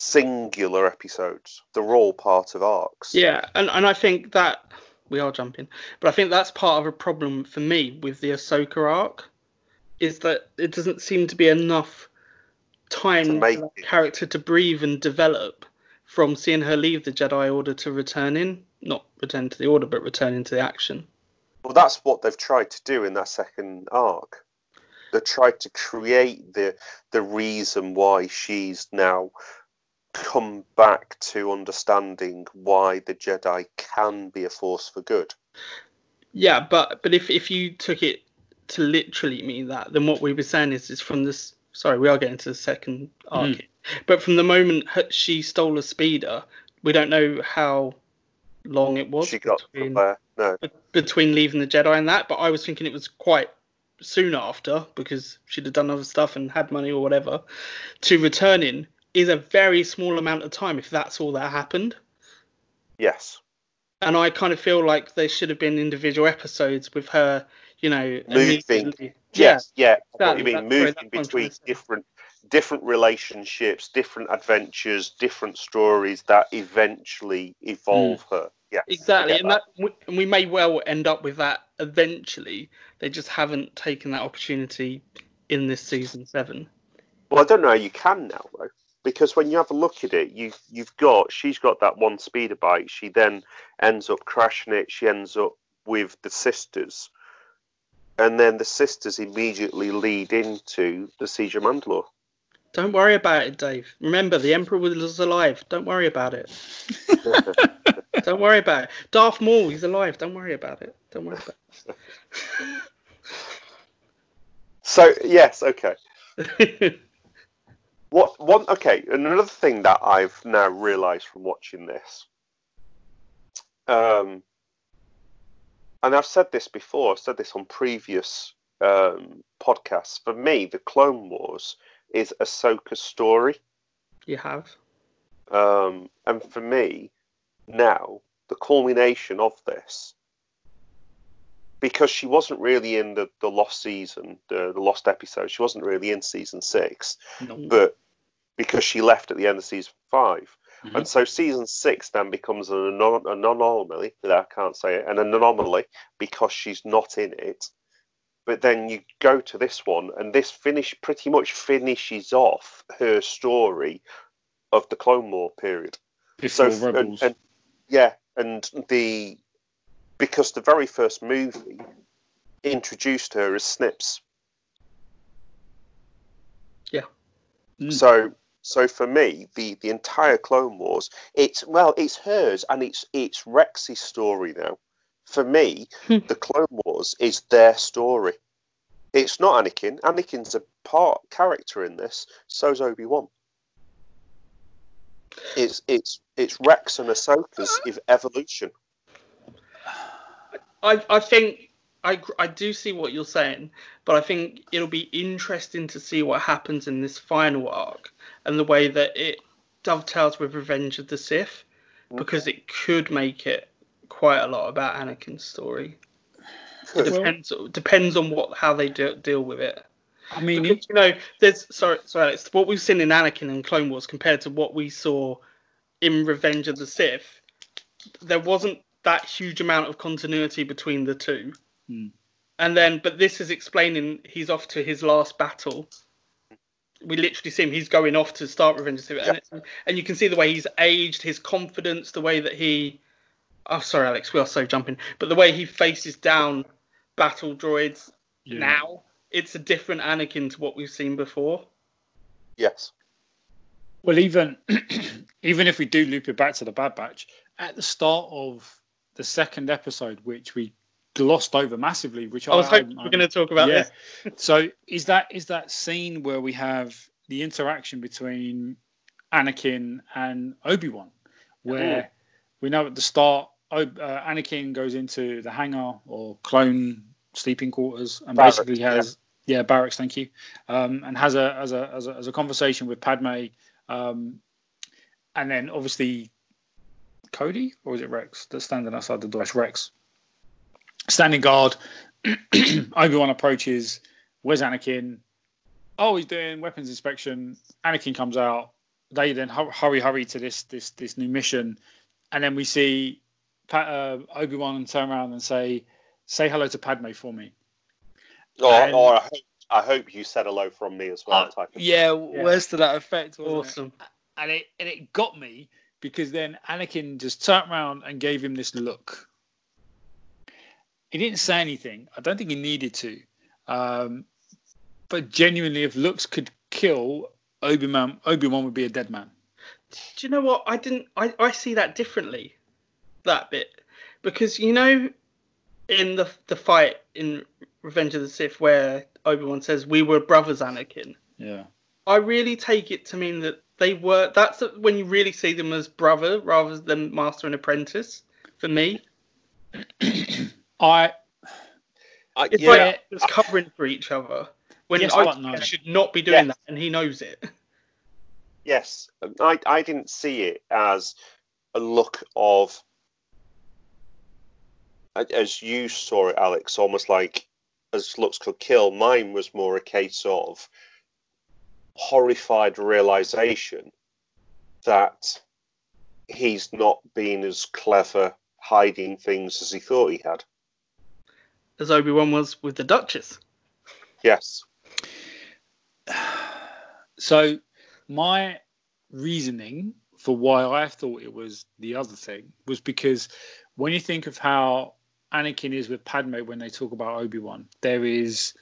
singular episodes. They're all part of arcs. Yeah, and, and I think that we are jumping, but I think that's part of a problem for me with the Ahsoka arc, is that it doesn't seem to be enough time for that character to breathe and develop from seeing her leave the Jedi Order to returning, not return to the Order, but returning to the action. Well, that's what they've tried to do in that second arc. They've tried to create the the reason why she's now come back to understanding why the Jedi can be a force for good. Yeah, but but if if you took it to literally mean that, then what we were saying is is from this. Sorry, we are getting to the second arc, Mm. but from the moment she stole a speeder, we don't know how long it was She got between, from there. No, between leaving the Jedi and that. But I was thinking it was quite soon after because she'd have done other stuff and had money or whatever. To returning is a very small amount of time if that's all that happened. yes, and I kind of feel like there should have been individual episodes with her, you know, Moving. yes, yeah. What exactly, you mean moving that's what I'm trying between different different relationships, different adventures, different stories that eventually evolve hmm. her. Yeah, exactly, and that we- and we may well end up with that eventually. They just haven't taken that opportunity in this season seven. Well, I don't know how you can now though, because when you have a look at it, you've you've got she's got that one speeder bike. She then ends up crashing it. She ends up with the sisters, and then the sisters immediately lead into the siege of Mandalore. Don't worry about it, Dave. Remember, the Emperor was alive. Don't worry about it. Don't worry about it. Darth Maul, he's alive. Don't worry about it. Don't worry about it. So yes, okay. What one? Okay, another thing that I've now realised from watching this, um, and I've said this before. I've said this on previous um, podcasts. For me, the Clone Wars is Ahsoka's story, you have. um, and for me, now the culmination of this, because she wasn't really in the, the lost season, the, the lost episode. She wasn't really in season six but because she left at the end of season 5 Mhm. and so season six then becomes an, anon- an anomaly. I can't say it, an anomaly because she's not in it. But then you go to this one, and this finish pretty much finishes off her story of the Clone War period. Before so and- Rebels. and, yeah, and the because the very first movie introduced her as Snips. Mm. So so for me, the the entire Clone Wars, it's well, it's hers and it's it's Rex's story now. For me, Hmm. the Clone Wars is their story. It's not Anakin. Anakin's a part character in this. So's Obi Wan. It's it's it's Rex and Ahsoka's evolution. I I think I I do see what you're saying, but I think it'll be interesting to see what happens in this final arc and the way that it dovetails with Revenge of the Sith, because it could make it quite a lot about Anakin's story. It Could. depends depends on what how they do, deal with it. I mean, Because, you know, there's sorry, sorry, Alex. What we've seen in Anakin and Clone Wars compared to what we saw in Revenge of the Sith, there wasn't that huge amount of continuity between the two. Hmm. And then, but this is explaining he's off to his last battle. We literally see him. He's going off to start Revenge of the Sith, and, and you can see the way he's aged, his confidence, the way that he. Oh, sorry, Alex. We are so jumping, but the way he faces down battle droids yeah. now it's a different Anakin to what we've seen before. Yes. Well, even even if we do loop it back to the Bad Batch, at the start of the second episode, which we glossed over massively, which I was I, hoping I'm- we're going to talk about yeah. this. So is that is that scene where we have the interaction between Anakin and Obi Wan, where we know at the start uh, Anakin goes into the hangar or clone sleeping quarters and Barracks, basically has yeah. barracks, thank you, um, and has a as a, as a as a conversation with Padme, um, and then obviously Cody or is it Rex that's standing outside the door? It's Rex standing guard. Obi Wan approaches. Where's Anakin? Oh, he's doing weapons inspection. Anakin comes out. They then hu- hurry, hurry to this this this new mission, and then we see pa- uh, Obi Wan turn around and say, "Say hello to Padme for me." Or, And- or I, hope, I hope you said hello from me as well. Uh, type of yeah, words to that effect. Awesome. And it and it got me because then Anakin just turned around and gave him this look. He didn't say anything. I don't think he needed to. Um, but genuinely, if looks could kill Obi Wan, Obi Wan would be a dead man. Do you know what? I didn't. I, I see that differently. That bit because you know, in the the fight in Revenge of the Sith where Obi Wan says we were brothers, Anakin. Yeah. I really take it to mean that they were. That's when you really see them as brother rather than master and apprentice. For me, I I, it's yeah, like it's covering for each other. When Yes, I but should not be doing Yes. that, and he knows it. yes. Um, I, I didn't see it as a look of, as you saw it, Alex, almost like as looks could kill. Mine was more a case of horrified realization that he's not been as clever hiding things as he thought he had. As Obi Wan was with the Duchess. Yes. so my reasoning for why I thought it was the other thing was because when you think of how Anakin is with Padme when they talk about Obi Wan, there is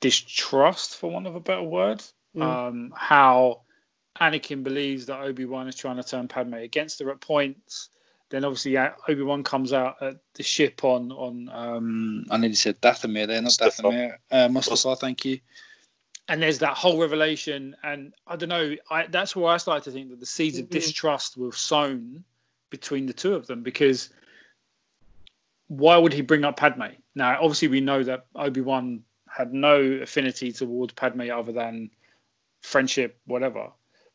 distrust, for want of a better word. Mm. Um, how Anakin believes that Obi Wan is trying to turn Padme against her at points. Then obviously Obi Wan comes out at the ship on on um, I nearly said Dathomir there, not Mustafar. Dathomir, uh, Mustafar. Thank you. And there's that whole revelation, and I don't know. I, that's where I started to think that the seeds of Mhm. distrust were sown between the two of them because why would he bring up Padme? Now, obviously, we know that Obi Wan had no affinity towards Padme other than friendship, whatever.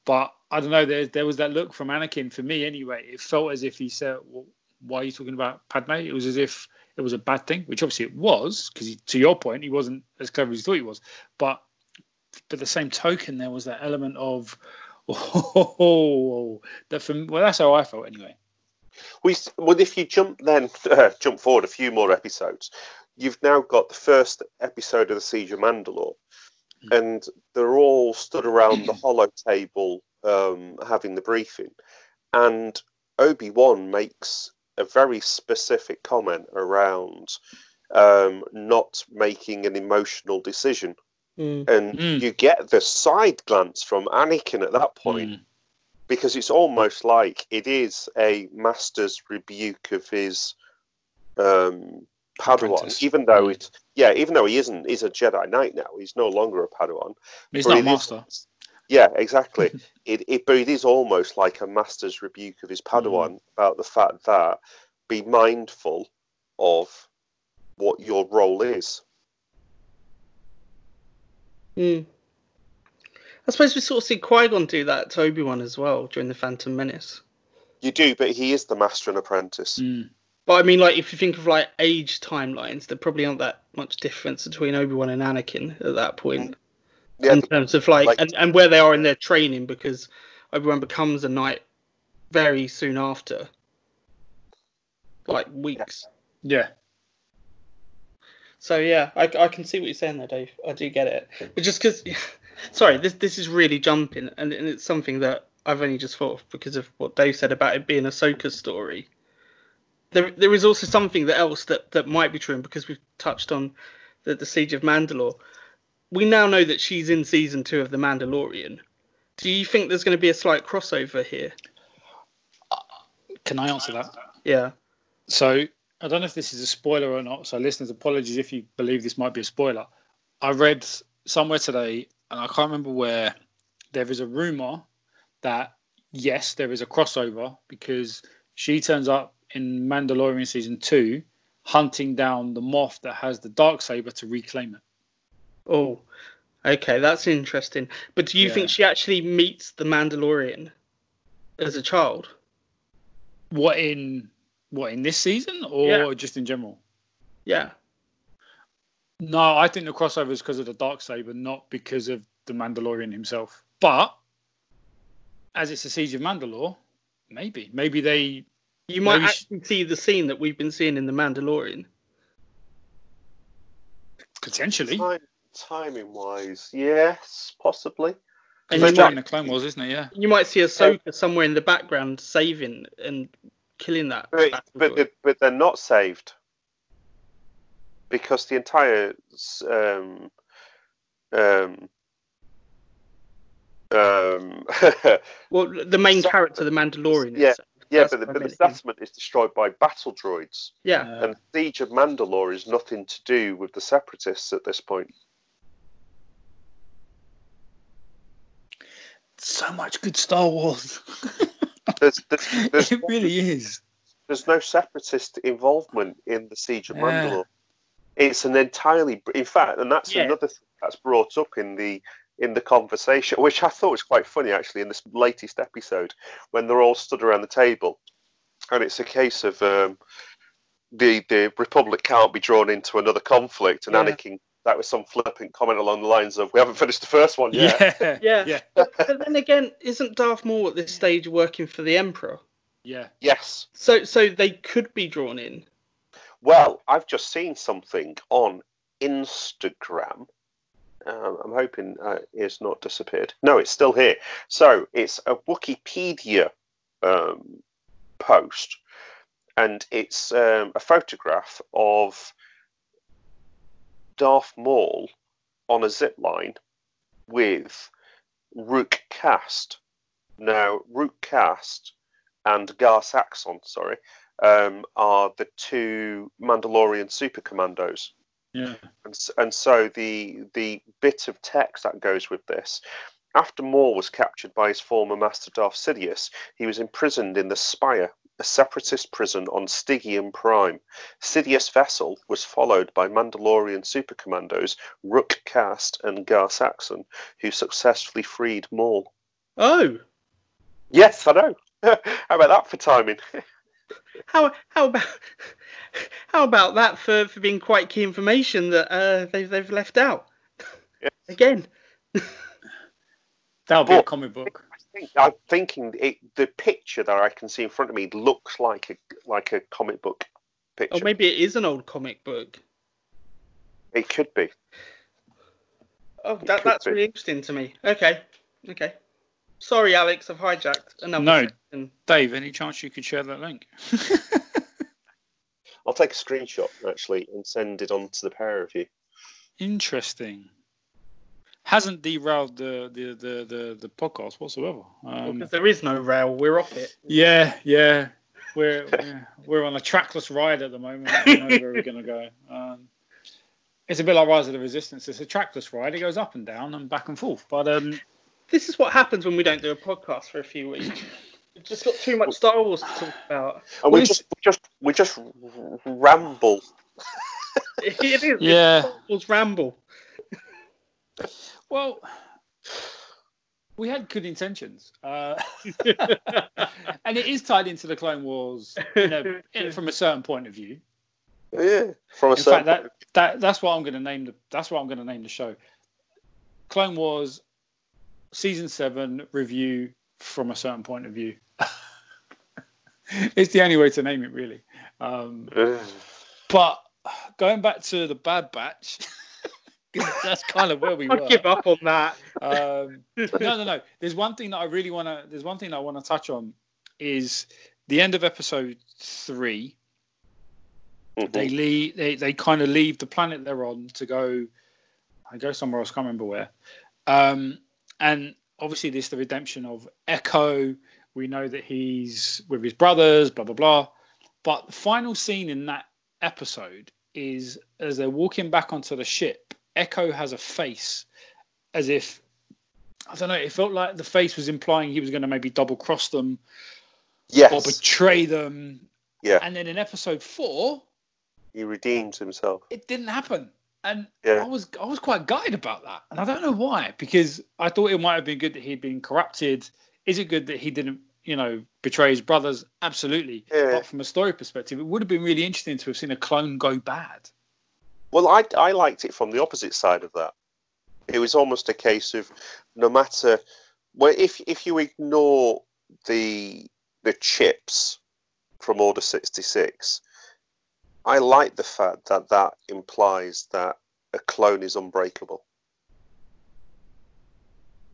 But I don't know. There, there was that look from Anakin for me anyway. It felt as if he said, well, "Why are you talking about Padme?" It was as if it was a bad thing, which obviously it was, because to your point, he wasn't as clever as he thought he was. But but the same token, there was that element of, oh, that for well, that's how I felt anyway. We well, if you jump then uh, jump forward a few more episodes, you've now got the first episode of the Siege of Mandalore, and they're all stood around the holo table um, having the briefing, and Obi Wan makes a very specific comment around um, not making an emotional decision, Mm. and Mm. you get the side glance from Anakin at that point Mm. because it's almost like it is a master's rebuke of his um, Padawan, Apprentice. even though Mm. it, yeah, even though he isn't, he's a Jedi Knight now. He's no longer a Padawan. He's But not a it is- master. Yeah, exactly. it, it, but it is almost like a master's rebuke of his Mm. Padawan about the fact that be mindful of what your role is. Mm. I suppose we sort of see Qui Gon do that to Obi Wan as well during the Phantom Menace. You do, but he is the master and apprentice. Mm. But I mean, like, if you think of like age timelines, there probably aren't that much difference between Obi Wan and Anakin at that point Yeah, in terms of like, like- and, and where they are in their training because Obi Wan becomes a knight very soon after, like weeks. Yeah. So yeah, I, I can see what you're saying there, Dave. I do get it. But just because, sorry, this this is really jumping, and, and it's something that I've only just thought of because of what Dave said about it being a Ahsoka story. There there is also something that else that, that might be true, and because we've touched on the, the Siege of Mandalore, we now know that she's in season two of The Mandalorian. Do you think there's going to be a slight crossover here? Can I answer that? Yeah. So I don't know if this is a spoiler or not. So listeners, apologies if you believe this might be a spoiler. I read somewhere today, and I can't remember where. There is a rumor that yes, there is a crossover because she turns up in Mandalorian season two, hunting down the Moff that has the dark saber to reclaim it. Oh, okay, that's interesting. But do you Yeah. think she actually meets the Mandalorian as a child? What in what in this season or Yeah. just in general? Yeah. No, I think the crossover is because of the dark saber, not because of the Mandalorian himself. But as it's a siege of Mandalore, maybe, maybe they You might Maybe she- actually see the scene that we've been seeing in the Mandalorian. potentially. Time, timing wise, yes, possibly. And It's you during might, the Clone Wars, isn't it? Yeah. you might see Ahsoka somewhere in the background saving and killing that. But, but, droid. they- but they're not saved because the entire um, um, Um, Well, the main So- character, the Mandalorian. Yeah, is- yeah, but the, but the settlement is destroyed by battle droids, yeah. Uh, and Siege of Mandalore is nothing to do with the Separatists at this point. so much good Star Wars. There's, there's, there's, it really is. there's no Separatist involvement in the Siege of Yeah. Mandalore. It's an entirely, in fact, and that's Yeah. another thing that's brought up in the in the conversation, which I thought was quite funny actually in this latest episode when they're all stood around the table, and it's a case of um, the the Republic can't be drawn into another conflict, and Yeah. Anakin. That was some flippant comment along the lines of, "We haven't finished the first one yet." Yeah. Yeah. Yeah. But, but then again, isn't Darth Maul at this stage working for the Emperor? Yeah. Yes. So, so they could be drawn in. Well, I've just seen something on Instagram. Um, I'm hoping uh, it's not disappeared. No, it's still here. So it's a Wikipedia um, post, and it's um, a photograph of Darth Maul on a zip line with Rook Kast. Now, Rook Kast and Gar Saxon, sorry, um, are the two Mandalorian super commandos. Yeah. And, and so the the bit of text that goes with this, after Maul was captured by his former master Darth Sidious, he was imprisoned in the Spire, a separatist prison on Stygeon Prime. Sidious' vessel was followed by Mandalorian super commandos Rook Kast and Gar Saxon, who successfully freed Maul. Oh, Yes, I know. How about that for timing? how how about how about that for, for being quite key information that uh, they've they've left out? Yeah. Again, That'll be a comic book. I think, I'm thinking it, the picture that I can see in front of me looks like a like a comic book picture. or maybe it is an old comic book. It could be. Oh, that, that's be. really interesting to me. Okay, okay. Sorry, Alex, I've hijacked another. No. Section. Dave, any chance you could share that link? I'll take a screenshot actually and send it on to the pair of you. Interesting. Hasn't derailed the the the the, the podcast whatsoever. Um, because there is no rail, we're off it. yeah, yeah. We're we're- we're on a trackless ride at the moment. We don't know where we're gonna go. Um, it's a bit like Rise of the Resistance. It's a trackless ride. It goes up and down and back and forth. But um, This is what happens when we don't do a podcast for a few weeks. We've just got too much Star Wars to talk about. And Well, we just we just we just ramble. It is. Yeah. Star Wars ramble. well, we had good intentions, uh, and it is tied into the Clone Wars you know, in- from a certain point of view. Yeah, from a In certain fact, that, that that's what I'm going to name the that's what I'm going to name the show. Clone Wars season seven review from a certain point of view. it's the only way to name it, really. Um, but going back to the Bad Batch, that's kind of where we were. give up on that. Um, no, no, no. There's one thing that I really want to. There's one thing I want to touch on is the end of episode three. Mhm. They leave. They, they kind of leave the planet they're on to go. I go somewhere else. Can't remember where. Um, and obviously, this the redemption of Echo. We know that he's with his brothers. Blah blah blah. But the final scene in that episode is as they're walking back onto the ship. Echo has a face as if I don't know. It felt like the face was implying he was going to maybe double cross them yes. or betray them. Yeah. And then in episode four, he redeems himself. it didn't happen. And Yeah. I was I was quite gutted about that. And I don't know why, because I thought it might have been good that he'd been corrupted. Is it good that he didn't, you know, betray his brothers? Absolutely. Yeah. But from a story perspective, it would have been really interesting to have seen a clone go bad. Well, I, I liked it from the opposite side of that. It was almost a case of no matter well, if if you ignore the the chips from Order sixty six, I like the fact that that implies that a clone is unbreakable.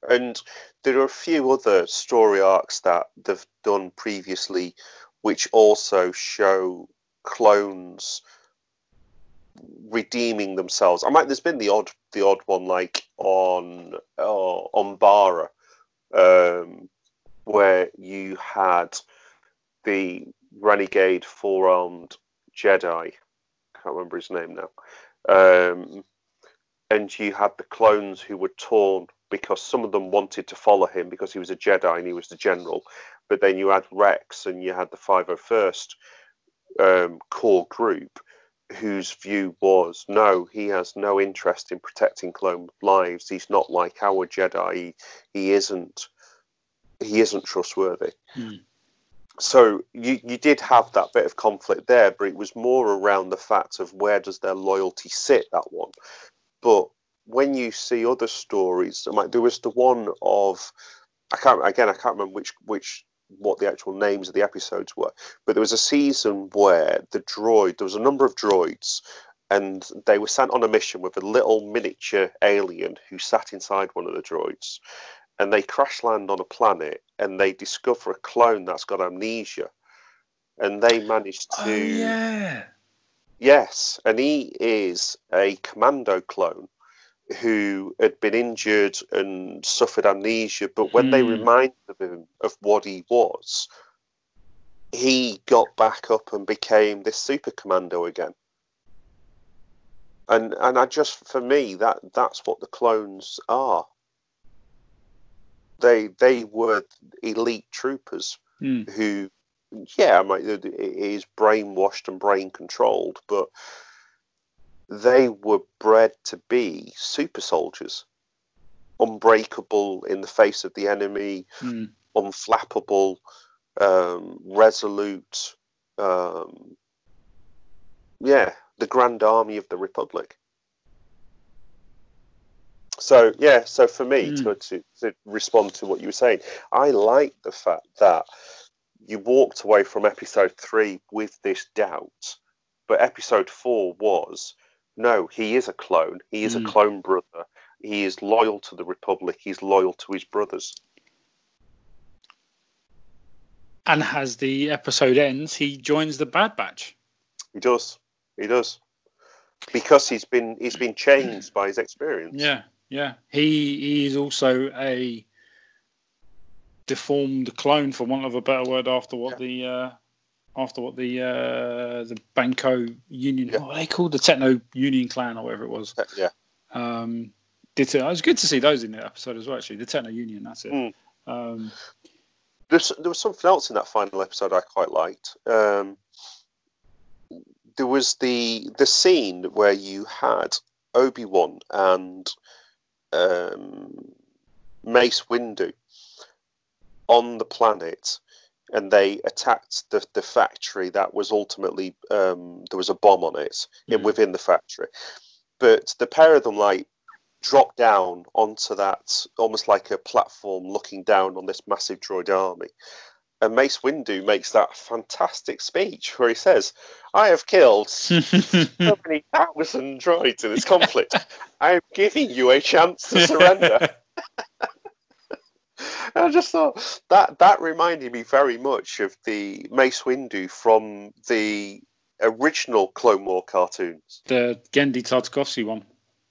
And there are a few other story arcs that they've done previously, which also show clones redeeming themselves. I might there's been the odd the odd one like on uh, on Bara um, where you had the renegade four armed Jedi. Can't remember his name now. Um, and you had the clones who were torn because some of them wanted to follow him because he was a Jedi and he was the general. But then you had Rex and you had the 501st um, core group whose view was no, he has no interest in protecting clone lives. He's not like our Jedi. He, he isn't. He isn't trustworthy. Hmm. So you you did have that bit of conflict there, but it was more around the fact of where does their loyalty sit. That one, but when you see other stories, like there was the one of I can't again I can't remember which which what the actual names of the episodes were, but there was a season where the droid there was a number of droids and they were sent on a mission with a little miniature alien who sat inside one of the droids and they crash land on a planet and they discover a clone that's got amnesia and they manage to Oh, yeah. Yes, and he is a commando clone who had been injured and suffered amnesia, but when they Hmm. reminded him of what he was, he got back up and became this super commando again. And and I just for me that that's what the clones are. They they were elite troopers Hmm. who, yeah, I might, it is brainwashed and brain controlled, but they were bred to be super soldiers, unbreakable in the face of the enemy, Hmm. unflappable, um, resolute. Um, yeah, the Grand Army of the Republic. So yeah, so for me Mm. to, to to respond to what you were saying, I like the fact that you walked away from episode three with this doubt, but episode four was no, he is a clone. He is Mm. a clone brother. He is loyal to the Republic. He's loyal to his brothers. And as the episode ends, he joins the Bad Batch. He does. He does. Because he's been he's been changed by his experience. Yeah, yeah. He he is also a deformed clone, for want of a better word, after what the uh, after what the uh, the Banco Union, Yeah. what they called the Techno Union Clan or whatever it was. Yeah. Um, did it, it was good to see those in the episode as well. Actually, the Techno Union. That's it. Mm. Um, There's, there was something else in that final episode I quite liked. Um, there was the the scene where you had Obi Wan and um, Mace Windu on the planet, and they attacked the, the factory that was ultimately um, there was a bomb on it in, Mhm. within the factory. But the pair of them like dropped down onto that almost like a platform looking down on this massive droid army. And Mace Windu makes that fantastic speech where he says, I have killed so many thousand droids in this conflict. I am giving you a chance to surrender. I just thought that that reminded me very much of the Mace Windu from the original Clone War cartoons. the Genndy Tartakovsky one.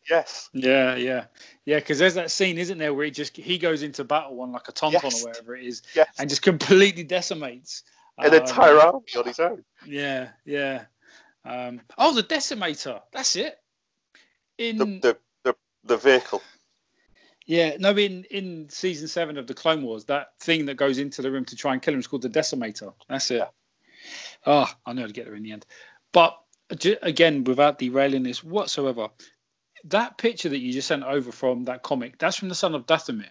Yes. Yeah, yeah, yeah. Because there's that scene, isn't there, where he just he goes into battle on like a tauntaun Yes. or whatever it is, Yes. and just completely decimates An um, entire army on his own. Yeah, yeah. Um, oh, the decimator. That's it. In The, the, the, the vehicle. yeah, no, in in season seven of the Clone Wars, that thing that goes into the room to try and kill him is called the decimator. That's it. Oh, I know how to get there in the end. But again, without derailing this whatsoever, that picture that you just sent over from that comic, that's from the Son of Dathomir.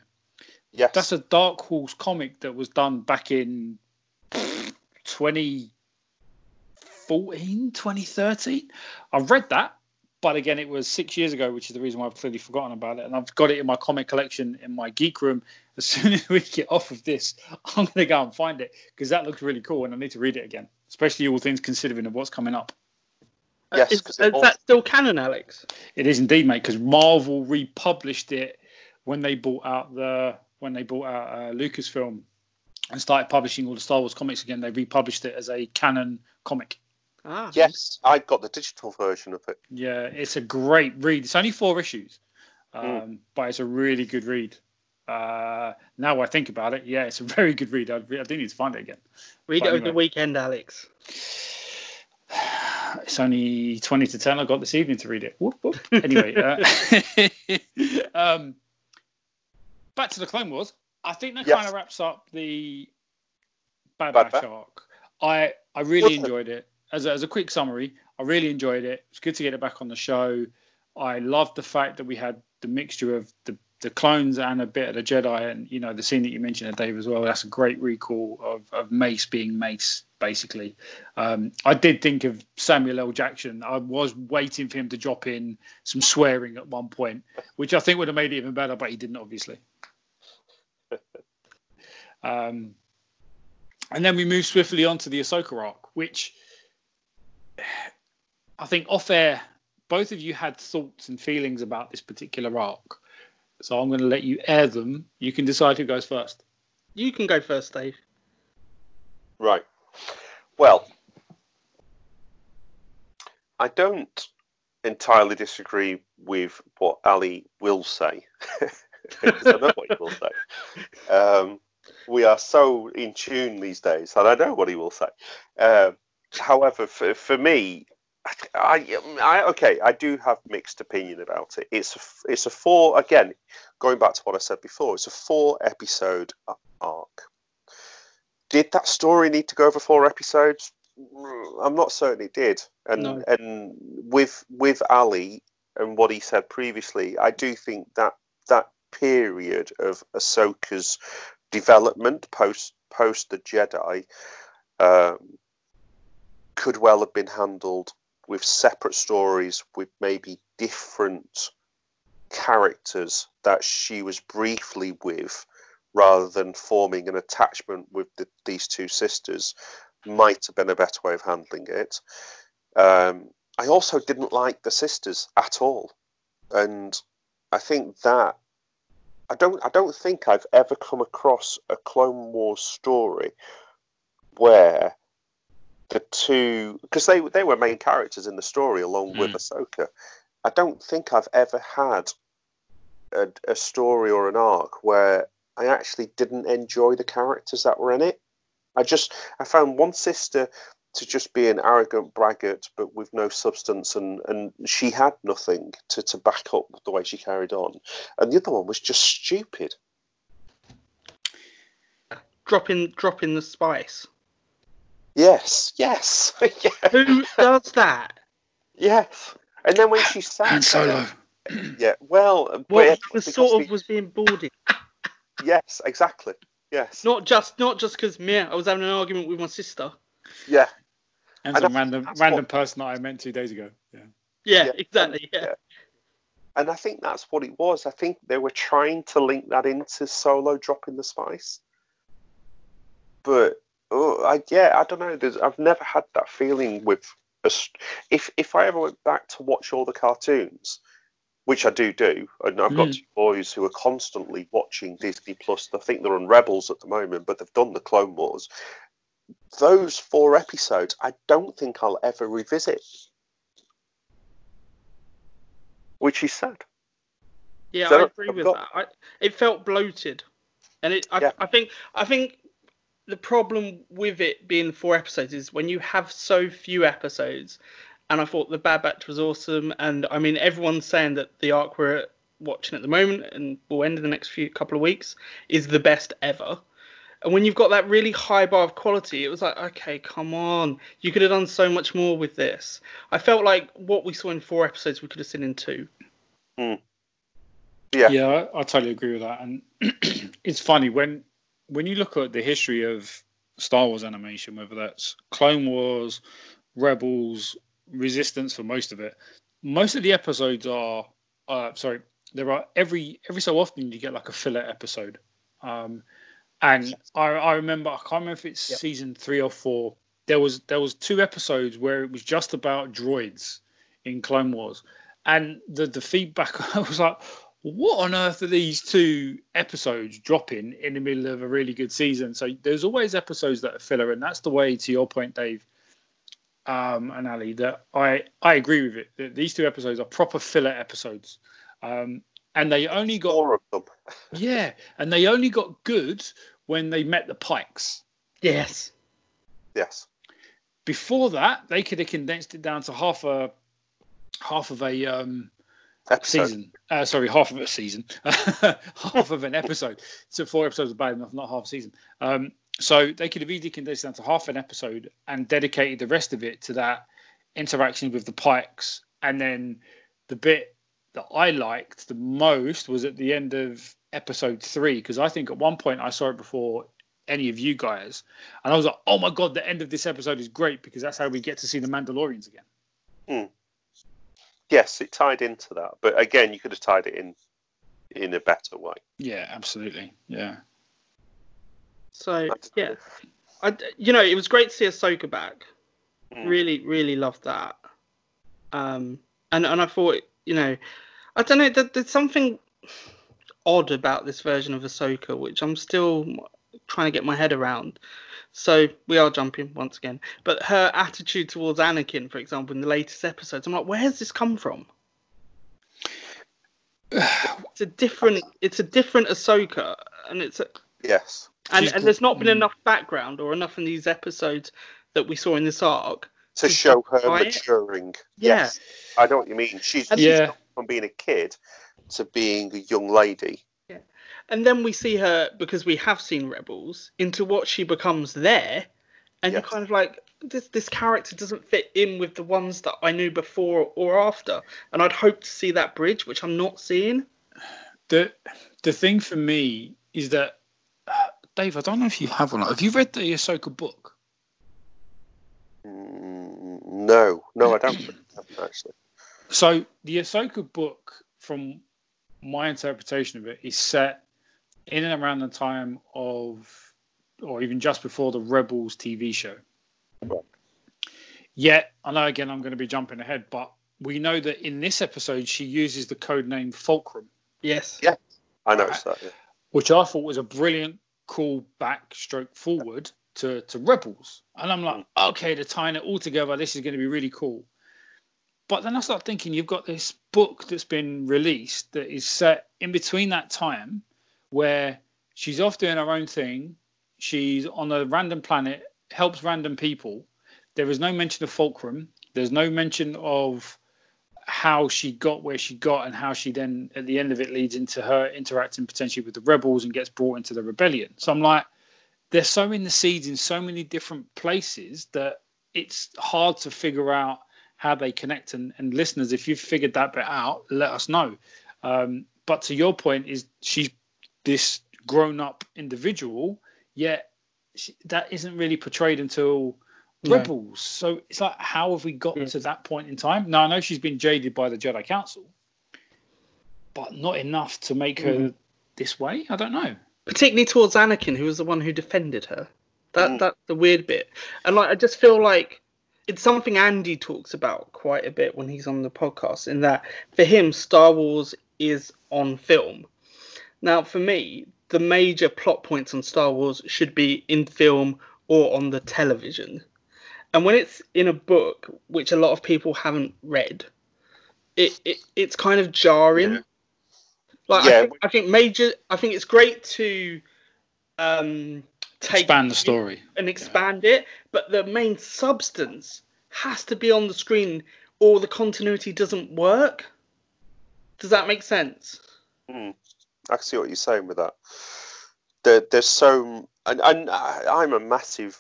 Yes. That's a Dark Horse comic that was done back in 2014, 2013. I've read that, but again, it was six years ago, which is the reason why I've clearly forgotten about it. And I've got it in my comic collection in my geek room. As soon as we get off of this, I'm going to go and find it because that looks really cool and I need to read it again, especially all things considering of what's coming up. Yes, is, 'cause is all- that still canon, Alex? It is indeed, mate, because Marvel republished it when they bought out the when they bought out uh, Lucasfilm and started publishing all the Star Wars comics again. They republished it as a canon comic. Ah, Yes, I got the digital version of it. Yeah, it's a great read. It's only four issues, um, Mm. but it's a really good read. Uh, now I think about it, yeah, it's a very good read. I, I do need to find it again. Read But it over anyway. the weekend, Alex. It's only 20 to 10. I got this evening to read it. Whoop, whoop. Anyway, uh, um, back to the Clone Wars. I think that Yes. kind of wraps up the Bad Bad Batch arc. I, I really enjoyed it. As a, as a quick summary, I really enjoyed it. It's good to get it back on the show. I loved the fact that we had the mixture of the, the clones and a bit of the Jedi, and you know the scene that you mentioned, Dave, as well. That's a great recall of, of Mace being Mace, basically. Um, I did think of Samuel L. Jackson. I was waiting for him to drop in some swearing at one point, which I think would have made it even better, but he didn't, obviously. Um, and then we move swiftly on to the Ahsoka arc, which I think off air, both of you had thoughts and feelings about this particular arc. So I'm going to let you air them. You can decide who goes first. You can go first, Dave. Right. Well, I don't entirely disagree with what Ali will say. I know what he will say. Um, we are so in tune these days that I know what he will say. Um, however, for, for me, I, I okay, I do have mixed opinion about it. It's a, it's a four again, going back to what I said before. It's a four episode arc. Did that story need to go over four episodes? Mm, I'm not certain it did. And No. and with with Ali and what he said previously, I do think that that period of Ahsoka's development post post the Jedi um, could well have been handled with separate stories with maybe different characters that she was briefly with rather than forming an attachment with the, these two sisters might have been a better way of handling it. Um, i also didn't like the sisters at all. And i think that i don't i don't think i've ever come across a clone wars story where the two because they they were main characters in the story along with Mm. Ahsoka. I don't think I've ever had a, a story or an arc where I actually didn't enjoy the characters that were in it. I just I found one sister to just be an arrogant braggart but with no substance and and she had nothing to to back up the way she carried on and the other one was just stupid Dropping, dropping the spice. Yes yes yeah, Who does that? yes and then when she sat And Solo. Yeah, well, but What yeah, was sort of the- was being boarded. yes, exactly. Yes, Not just, not just because me, I was having an argument with my sister. yeah, And And some I- random random what- person that I met two days ago. Yeah. Yeah, Yeah, exactly. Yeah. and I think that's what it was. I think they were trying to link that into Solo dropping the spice, but oh, I yeah, I don't know. There's, I've never had that feeling with a, if if I ever went back to watch all the cartoons. Which I do do, and I've got Mm. two boys who are constantly watching Disney Plus. I think they're on Rebels at the moment, but they've done the Clone Wars. Those four episodes, I don't think I'll ever revisit. Which is sad. Yeah, So I agree I've with got- that. I, it felt bloated, and it. I, Yeah. I think. I think the problem with it being four episodes is when you have so few episodes. And I thought the Bad Batch was awesome, and I mean everyone's saying that the arc we're watching at the moment and will end in the next few couple of weeks is the best ever. And when you've got that really high bar of quality, it was like, okay, come on, you could have done so much more with this. I felt like what we saw in four episodes, we could have seen in two. Hmm. Yeah. Yeah, I, I totally agree with that. And it's funny when when you look at the history of Star Wars animation, whether that's Clone Wars, Rebels, Resistance for most of it, most of the episodes are uh, sorry, there are every every so often you get like a filler episode. Um, and I, I remember I can't remember if it's Yep. season three or four. There was there was two episodes where it was just about droids in Clone Wars, and the the feedback I was like, what on earth are these two episodes dropping in the middle of a really good season? So there's always episodes that are filler, and that's the way to your point, Dave. Um, and Ali, that I I agree with it. That these two episodes are proper filler episodes, um, and they only got Four of them. yeah, and they only got good when they met the Pikes. Yes. Yes. Before that, they could have condensed it down to half a half of a um, Episode. season. Uh, sorry, half of a season, half of an episode. So four episodes are bad enough, not half a season. Um, so they could have easily condensed down to half an episode and dedicated the rest of it to that interaction with the Pikes. And then the bit that I liked the most was at the end of episode three because I think at one point I saw it before any of you guys, and I was like, "Oh my god, the end of this episode is great because that's how we get to see the Mandalorians again." Yes, it tied into that, but again, you could have tied it in in a better way. Yeah, absolutely. Yeah. So That's- yeah, I you know it was great to see Ahsoka back. Mm. Really, really loved that. Um, and and I thought you know, I don't know, there, there's something odd about this version of Ahsoka, which I'm still trying to get my head around. So we are jumping once again, but her attitude towards Anakin, for example, in the latest episodes, I'm like, where has this come from? It's a different, it's a different Ahsoka, and it's a, Yes. and, and there's not been mm. enough background or enough in these episodes that we saw in this arc. To To show her it. maturing. Yeah. Yes. I know what you mean. She's, And- she's Yeah. from being a kid to being a young lady. And then we see her because we have seen Rebels into what she becomes there, and you're kind of like, this this character doesn't fit in with the ones that I knew before or after. And I'd hope to see that bridge, which I'm not seeing. The the thing for me is that uh, Dave, I don't know if you have or not. Have you read the Ahsoka book? Mm, no, no, I don't haven't actually. So the Ahsoka book, from my interpretation of it, is set in and around the time of, or even just before the Rebels TV show. Right. Yet, I know again I'm going to be jumping ahead, but we know that in this episode she uses the code name Fulcrum, Yes. Yeah. I noticed that. Yeah. which I thought was a brilliant call back stroke forward to, to Rebels. And I'm like, mm. okay, they're tying it all together. This is going to be really cool. But then I start thinking you've got this book that's been released that is set in between that time where she's off doing her own thing. She's on a random planet, helps random people. There is no mention of Fulcrum. There's no mention of how she got where she got and how she then at the end of it leads into her interacting potentially with the rebels and gets brought into the rebellion. So I'm like, they're sowing the seeds in so many different places that it's hard to figure out how they connect. And, and listeners, if you've figured that bit out, let us know. Um, but to your point, is she's this grown up individual, yet that isn't really portrayed until No. Rebels. So it's like, how have we got Yeah. to that point in time? Now I know she's been jaded by the Jedi Council, but not enough to make her Mhm. this way. I don't know. particularly towards Anakin, who was the one who defended her. That Mm. that's the weird bit, and like I just feel like it's something Andy talks about quite a bit when he's on the podcast. In that, for him, Star Wars is on film. Now, for me, the major plot points on Star Wars should be in film or on the television, and when it's in a book, which a lot of people haven't read, it, it it's kind of jarring. Yeah. Like Yeah. I, think, I think major. I think it's great to um, take Expand the story. and expand it, but the main substance has to be on the screen, or the continuity doesn't work. Does that make sense? Mm. I can see what you're saying with that. There, there's so, and, and I'm a massive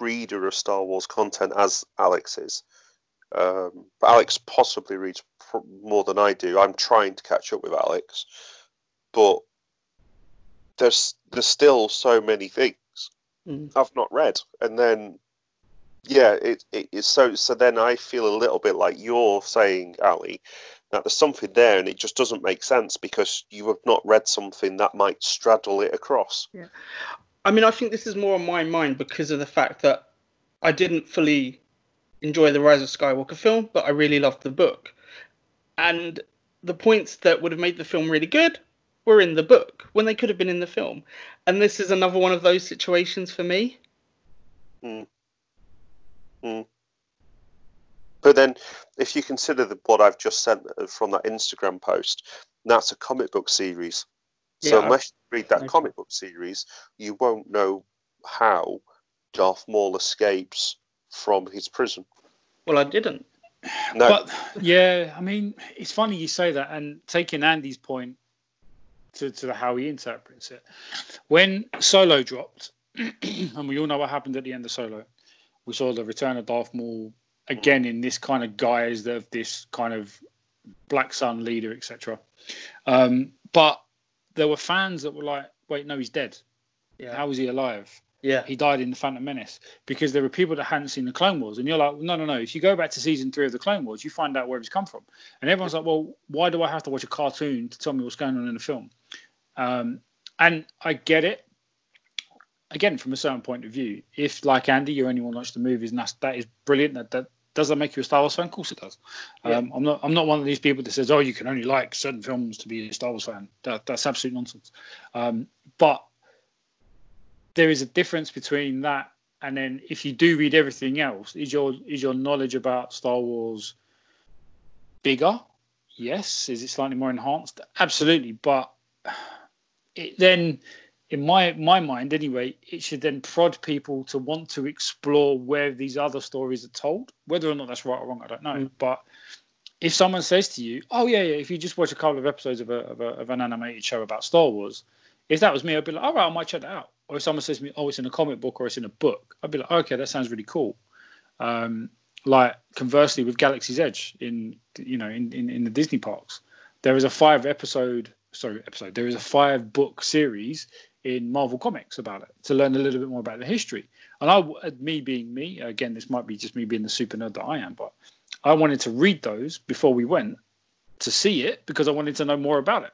reader of Star Wars content, as Alex is. Um, but Alex possibly reads pr- more than I do. I'm trying to catch up with Alex, but there's there's still so many things Mm. I've not read, and then yeah, it, it it's so so then I feel a little bit like you're saying, Ali, that there's something there, and it just doesn't make sense because you have not read something that might straddle it across. Yeah. I mean, I think this is more on my mind because of the fact that I didn't fully enjoy the Rise of Skywalker film, but I really loved the book. And the points that would have made the film really good were in the book when they could have been in the film. And this is another one of those situations for me. Mm. Mm. But then, if you consider the, what I've just sent from that Instagram post, That's a comic book series. So Yeah. unless you read that Okay. comic book series, you won't know how Darth Maul escapes from his prison. Well, I didn't. No, But yeah, I mean, it's funny you say that, and taking Andy's point to, to how he interprets it. When Solo dropped, and we all know what happened at the end of Solo, we saw the return of Darth Maul again in this kind of guise of this kind of Black Sun leader, etc. Um, but there were fans that were like, "Wait, no, he's dead. Yeah. How is he alive?" Yeah. he died in the Phantom Menace because there were people that hadn't seen the Clone Wars, and you're like, no, no, no. If you go back to season three of the Clone Wars, you find out where he's come from, and everyone's like, well, why do I have to watch a cartoon to tell me what's going on in the film? Um, and I get it. Again, from a certain point of view, if like Andy, you're anyone watch the movies, and that's that is brilliant. That that does that make you a Star Wars fan? Of course it does. Yeah. Um, I'm not I'm not one of these people that says, oh, you can only like certain films to be a Star Wars fan. That, that's absolute nonsense. Um, but there is a difference between that and then if you do read everything else, is your is your knowledge about Star Wars bigger? Yes. Is it slightly more enhanced? Absolutely. But it then in my my mind anyway, it should then prod people to want to explore where these other stories are told. Whether or not that's right or wrong, I don't know. Mm. But if someone says to you, "Oh yeah, yeah," if you just watch a couple of episodes of a, of, a, of an animated show about Star Wars, if that was me, I'd be like, "All right, I might check that out." Or if someone says to me, "Oh, it's in a comic book or it's in a book," I'd be like, "Okay, that sounds really cool." Um, like conversely, with Galaxy's Edge in you know in, in, in the Disney parks, there is a five episode sorry episode there is a five book series in Marvel Comics about it to learn a little bit more about the history. And I, uh, me being me, again, this might be just me being the super nerd that I am, but I wanted to read those before we went to see it because I wanted to know more about it.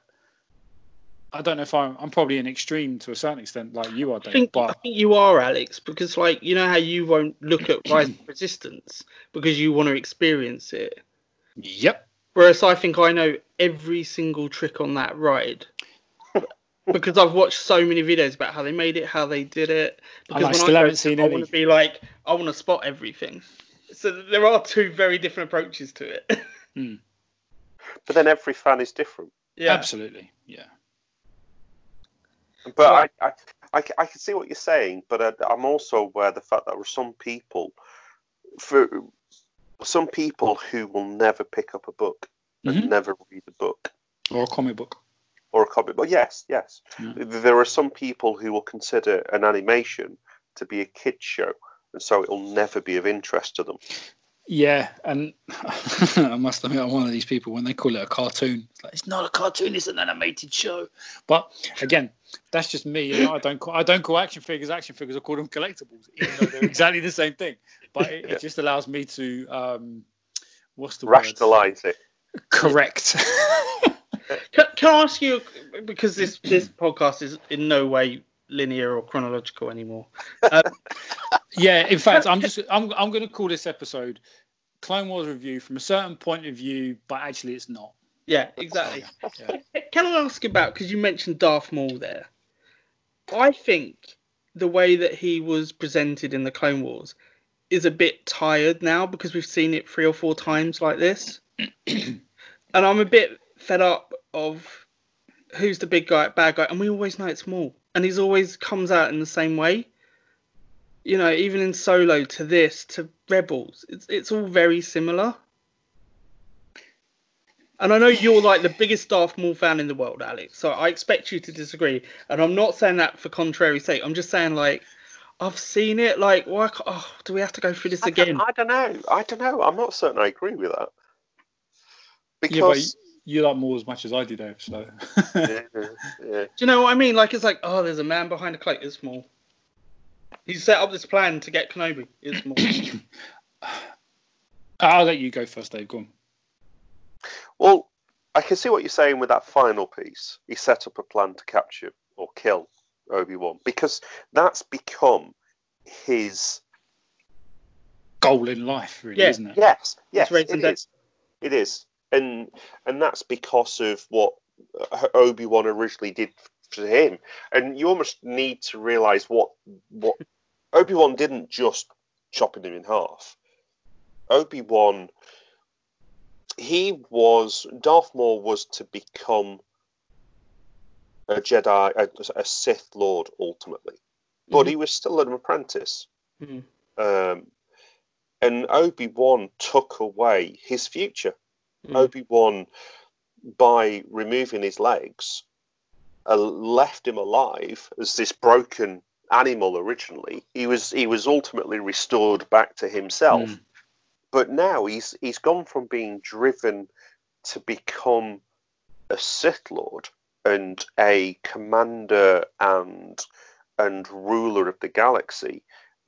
I don't know if I'm, I'm probably an extreme to a certain extent, like you are, I Dave, think, I think you are, Alex, because like you know how you won't look at Rise of Resistance because you want to experience it. yep, Whereas I think I know every single trick on that ride because I've watched so many videos about how they made it, how they did it. Because And I still go haven't to- seen I any. want to be like, I want to spot everything. So there are two very different approaches to it. but then every fan is different. yeah. absolutely, yeah. But I, I, I can see what you're saying, but I, I'm also aware of the fact that there are some people, for some people who will never pick up a book and Mhm. never read a book Or a comic book. Or a comic book. Yes, yes. There are some people who will consider an animation to be a kids show, and so it will never be of interest to them. Yeah, and I must admit, I'm one of these people when they call it a cartoon. It's like it's not a cartoon; it's an animated show. But again, that's just me. You know, I don't call I don't call action figures action figures. I call them collectibles, even though they're exactly the same thing. But it, Yeah. it just allows me to um, what's the word? Rationalize it. Correct. Can, can I ask you because this this podcast is in no way linear or chronological anymore. Um, yeah. In fact, I'm just I'm I'm going to call this episode Clone Wars review from a certain point of view, but actually it's not. yeah, exactly. Yeah. Can I ask about because you mentioned Darth Maul there? I think the way that he was presented in the Clone Wars is a bit tired now because we've seen it three or four times like this, and I'm a bit fed up of who's the big guy, bad guy, and we always know it's Maul, and he's always comes out in the same way. You know, even in Solo to this to Rebels, it's it's all very similar. And I know you're like the biggest Darth Maul fan in the world, Alex. So I expect you to disagree. And I'm not saying that for contrary sake. I'm just saying like I've seen it. Like why? Oh, do we have to go through this I don't, again? I don't know. I don't know. I'm not certain I agree with that. Yeah, Because you like Maul as much as I do, Dave. So yeah, yeah. Do you know what I mean? Like it's like oh, there's a man behind a cloak. It's Maul. He set up this plan to get Kenobi. It's Maul. I'll let you go first, Dave. Go on. Well, I can see what you're saying with that final piece. He set up a plan to capture or kill Obi Wan because that's become his. Goal in life, really, Yeah. isn't it? Yes, yes, raised it and dead. is. It is, and and that's because of what Obi Wan originally did for him. And you almost need to realize what what Obi Wan didn't just chopping him in half. Obi Wan he was Darth Maul was to become a Jedi, a, a Sith Lord ultimately, but Mhm. he was still an apprentice. Mhm. Um, and Obi Wan took away his future. Mm. Obi Wan, by removing his legs, uh, left him alive as this broken animal. Originally, he was he was ultimately restored back to himself. Mm. But now he's he's gone from being driven to become a Sith Lord and a commander and and ruler of the galaxy.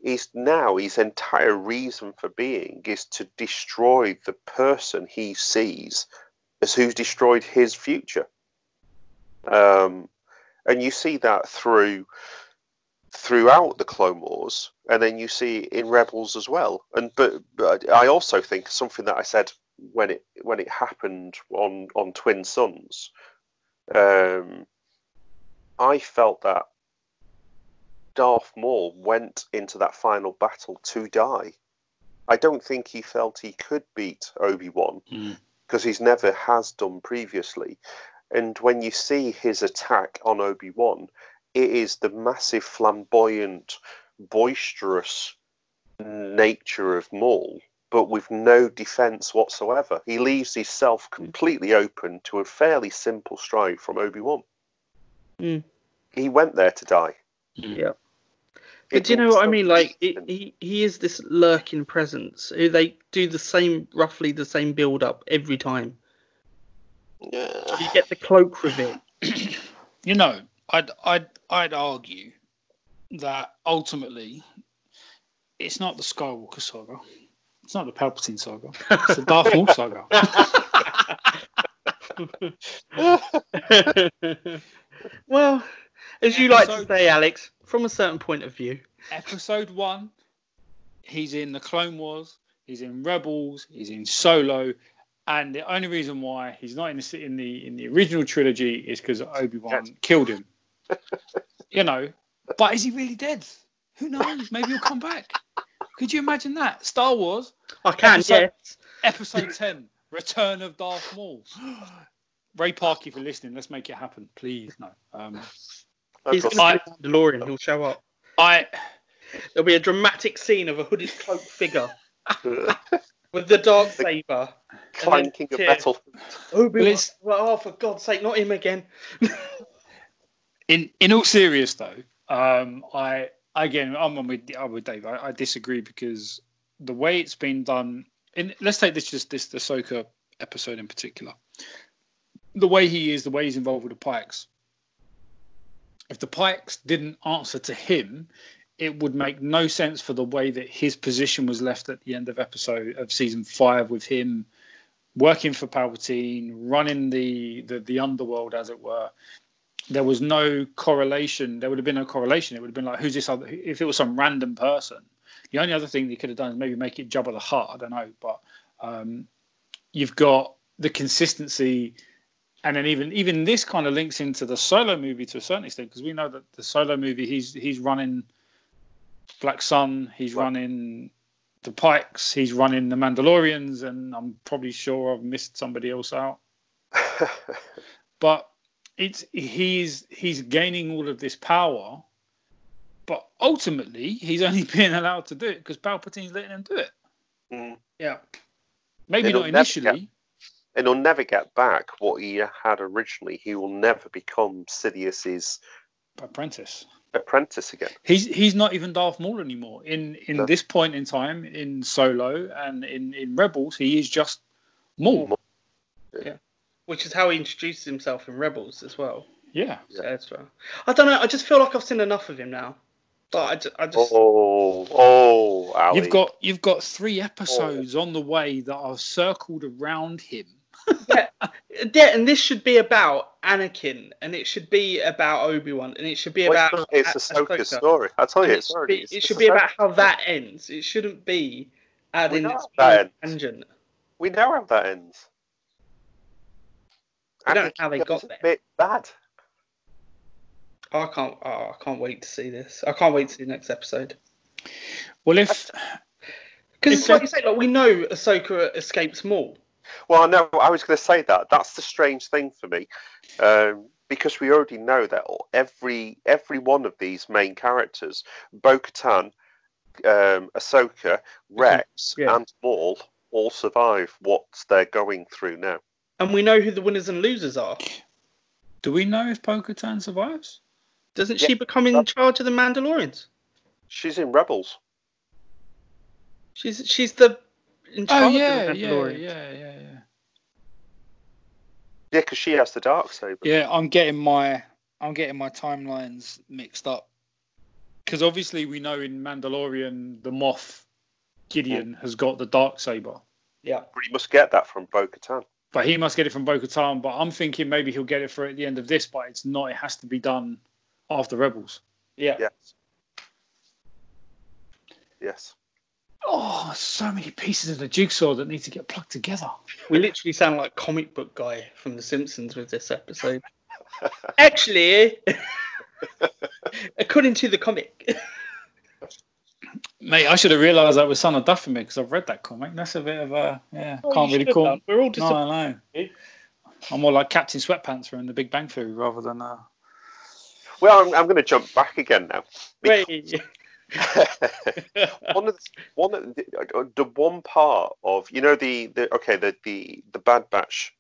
He's now his entire reason for being is to destroy the person he sees as who's destroyed his future. Um, and you see that through throughout the Clone Wars, and then you see in Rebels as well. And but, but I also think something that I said when it when it happened on on Twin Suns, um, I felt that Darth Maul went into that final battle to die. I don't think he felt he could beat Obi Wan Mm. because he's never has done previously. And when you see his attack on Obi Wan, it is the massive, flamboyant, boisterous nature of Maul, but with no defense whatsoever. He leaves himself completely open to a fairly simple strike from Obi Wan. Mm. He went there to die. Yeah. It But do you know what I mean? Like it, he he is this lurking presence. who They do the same, roughly the same build up every time. Yeah. You get the cloak reveal. You know, I'd I'd I'd argue that ultimately it's not the Skywalker saga. It's not the Palpatine saga. It's the Darth Maul saga. well, as you like to say, Alex, from a certain point of view. Episode one, he's in the Clone Wars, he's in Rebels, he's in Solo, and the only reason why he's not in the in the in the original trilogy is because Obi Wan killed him. you know, but is he really dead? Who knows? Maybe he'll come back. Could you imagine that? Star Wars, I can, Episode- yes. Episode 10, Return of Darth Maul. Ray Park, for listening, let's make it happen, please. No. Um, He's That's going to be DeLorean. He'll show up. I There'll be a dramatic scene of a hooded cloak figure with the dark saber. Clanking of Tear. metal. Obi Well, oh, for God's sake, not him again. in in all serious though, um, I again I'm on with I'm with Dave. I, I disagree because the way it's been done. In let's take this just this the Ahsoka episode in particular. The way he is, the way he's involved with the Pikes. If the Pikes didn't answer to him, it would make no sense for the way that his position was left at the end of episode of season five with him working for Palpatine, running the the, the underworld as it were there was no correlation. There would have been no correlation. It would have been like, who's this other? If it was some random person, the only other thing they could have done is maybe make it Jabba the Hutt. I don't know, but um, you've got the consistency, and then even even this kind of links into the solo movie to a certain extent because we know that the solo movie he's he's running Black Sun, he's Right. running the Pikes, he's running the Mandalorians, and I'm probably sure I've missed somebody else out but it's he's he's gaining all of this power, but ultimately he's only being allowed to do it because Palpatine's letting him do it. Mm. Yeah. Maybe It'll not never initially. And he'll never get back what he had originally. He will never become Sidious's Apprentice. apprentice again. He's he's not even Darth Maul anymore. In in No. this point in time, in Solo and in in Rebels, he is just Maul. Yeah. Which is how he introduces himself in Rebels as well. Yeah. So that's right. I don't know. I just feel like I've seen enough of him now. But I just, I just Oh, oh, Ali. You've got you've got three oh, episodes on the way that are circled around him. Yeah, yeah, and this should be about Anakin, and it should be about Obi Wan, and it should be Well, about it's a Ahsoka's Ahsoka. story. I tell And you, it should already. be, it's it should be about how that ends. It shouldn't be adding know this that tangent. We know how that ends. I don't know how they got a there. bit bad. I can't. Oh, I can't wait to see this. I can't wait to see the next episode. Well, if Because like you say, like we know Ahsoka escapes Maul. Well, no, I was going to say that. That's the strange thing for me, um, because we already know that every every one of these main characters, Bo-Katan, um, Ahsoka, Rex, Yeah. and Maul, all survive what they're going through now. And we know who the winners and losers are. Do we know if Bo-Katan survives? Doesn't Yeah. she become in charge of the Mandalorians? She's in Rebels. She's she's the in Oh charge yeah, of the yeah, yeah, yeah, yeah. Yeah, because she has the dark saber. Yeah, I'm getting my I'm getting my timelines mixed up because obviously we know in Mandalorian the Moff Gideon has got the dark saber, Yeah. But he must get that from Bo-Katan. but he must get it from Bo-Katan. But I'm thinking maybe he'll get it for at the end of this, but it's not. It has to be done after Rebels. Yeah. Yes. Yes. Oh, so many pieces of the jigsaw that need to get plugged together. We literally sound like comic book guy from The Simpsons with this episode. Actually, according to the comic, Mate, I should have realised that was Son of Dathomir because I've read that comic. That's a bit of a yeah. Oh, can't really call. done. We're all disappointed. No, disappointed. I know. I'm more like Captain Sweatpants from The Big Bang Theory rather than. Uh... Well, I'm, I'm going to jump back again now. Wait. one of the, one of the, the one part of you know the, the okay the the the Bad Batch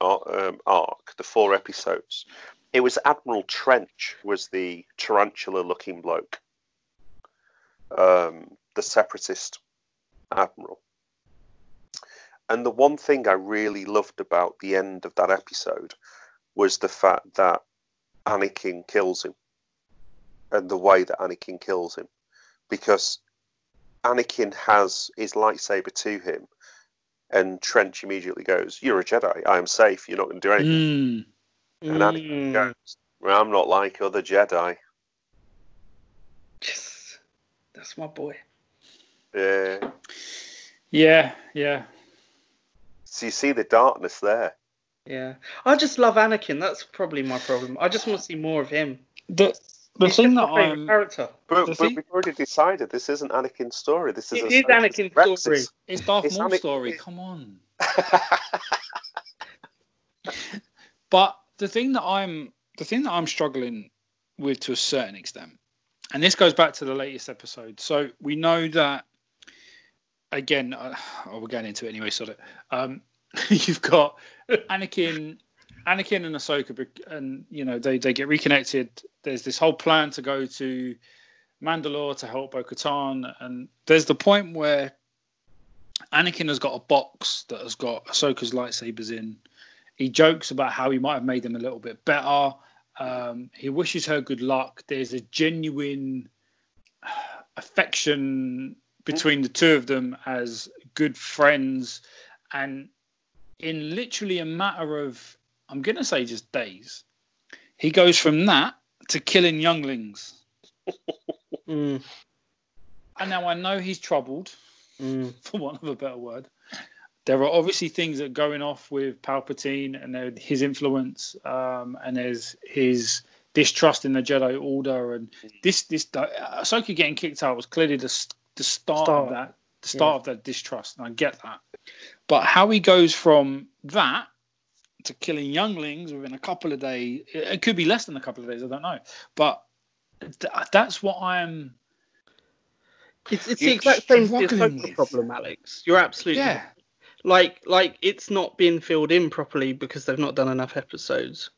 um, arc, the four episodes. It was Admiral Trench was the tarantula looking bloke, um, the separatist admiral. And the one thing I really loved about the end of that episode was the fact that Anakin kills him, and the way that Anakin kills him because Anakin has his lightsaber to him, and Trench immediately goes, "You're a Jedi. I am safe. You're not going to do anything." Mm. And Anakin Mm. goes, well, "I'm not like other Jedi." Yes. That's my boy. Yeah. Yeah, yeah. So you see the darkness there. Yeah. I just love Anakin. That's probably my problem. I just want to see more of him. The the He's thing that I'm character. But, but thing- we've already decided this isn't Anakin's story. This is It a is Anakin's Rex's. story. it's Darth It's Maul's Anakin- story. Come on. But the thing that I'm the thing that I'm struggling with to a certain extent, and this goes back to the latest episode. So we know that again. Uh, oh, we're getting into it anyway. Sort of. Um, you've got Anakin, Anakin and Ahsoka, and you know they they get reconnected. There's this whole plan to go to Mandalore to help Bo-Katan, and there's the point where Anakin has got a box that has got Ahsoka's lightsabers in. He jokes about how he might have made them a little bit better. Um, he wishes her good luck. There's a genuine affection between the two of them as good friends. And in literally a matter of, I'm going to say just days, he goes from that to killing younglings. Mm. And now I know he's troubled. Mm. for want of a better word. There are obviously things that are going off with Palpatine and his influence, um, and there's his distrust in the Jedi Order, and this this uh, Ahsoka getting kicked out was clearly the the start, Start. of that, the start of that distrust, and I get that. But how he goes from that to killing younglings within a couple of days, it it could be less than a couple of days, I don't know, but th- that's what I'm. It's, it's the exact same as the struggling Ahsoka with. problem, Alex. You're absolutely Yeah, right. like like it's not being filled in properly because they've not done enough episodes.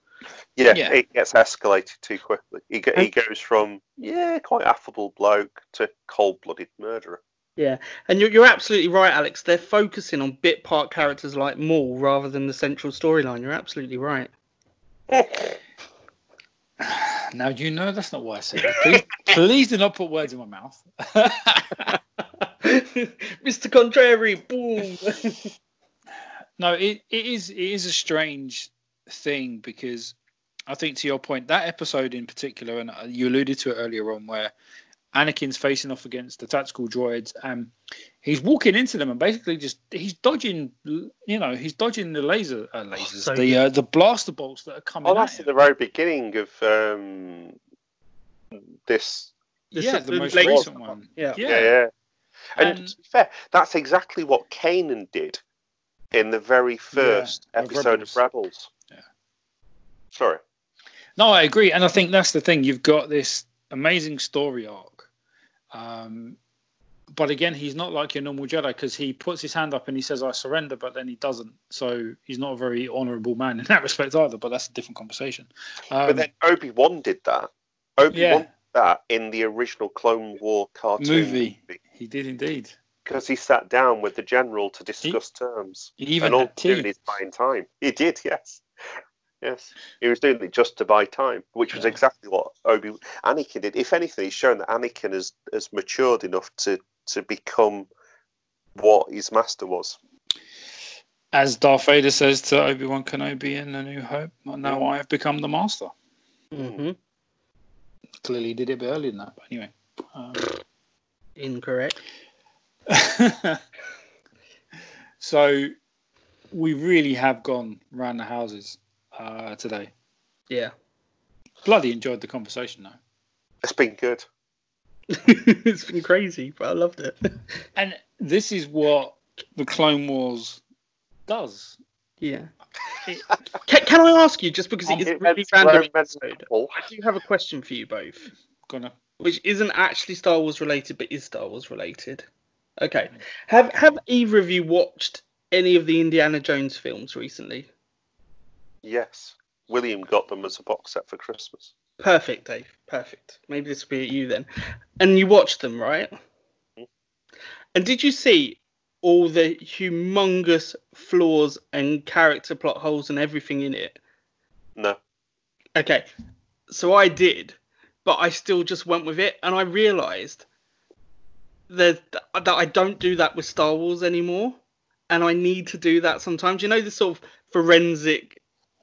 Yeah, Yeah. it gets escalated too quickly. He, go, he goes from yeah, quite affable bloke to cold-blooded murderer. Yeah, and you're, you're absolutely right, Alex. They're focusing on bit part characters like Maul rather than the central storyline. You're absolutely right. Now you know that's not what I said. Please, please do not put words in my mouth. Mr. Contrary, boom. no, it, it is it is a strange thing because I think to your point that episode in particular, and you alluded to it earlier on, where Anakin's facing off against the tactical droids, and he's walking into them and basically just he's dodging, you know, he's dodging the laser uh, lasers, so the uh, the blaster bolts that are coming Oh, at that's him. at the very beginning of um, this. The yeah, sort the most laser recent one. one. Yeah. Yeah, yeah. And, And- to be fair, that's exactly what Kanan did in the very first of episode Rebels. of Rebels. Yeah. Sorry. No, I agree, and I think that's the thing. You've got this amazing story arc, um, but again, he's not like your normal Jedi because he puts his hand up and he says, "I surrender," but then he doesn't. So he's not a very honourable man in that respect either. But that's a different conversation. Um, But then Obi Wan did that. Obi Wan Yeah. did that in the original Clone War cartoon Movie. he did indeed. because he sat down with the general to discuss terms. He even and all had tea. is buying time. He did, yes. Yes. He was doing it just to buy time, which was Yeah. exactly what Obi Anakin did. If anything, he's shown that Anakin has, has matured enough to, to become what his master was. As Darth Vader says to Obi Wan Kenobi in A New Hope, "Now I have become the Master." hmm Clearly, he did it a bit earlier than that. But anyway. Um, Incorrect. so we really have gone round the houses uh, today. Yeah. Bloody enjoyed the conversation though. It's been good. it's been crazy, but I loved it. And this is what the Clone Wars does. Yeah. It- Can, can I ask you, just because it is a It really random episode. I do have a question for you both, Gonna which isn't actually Star Wars related, but is Star Wars related. Okay. Have Have either of you watched any of the Indiana Jones films recently? Yes. William got them as a box set for Christmas. Perfect, Dave. Perfect. Maybe this will be at you then. And you watched them, right? Mhm. And did you see all the humongous flaws and character plot holes and everything in it? No. Okay, so I did, but I still just went with it, and I realised that that I don't do that with Star Wars anymore, and I need to do that sometimes. You know, the sort of forensic.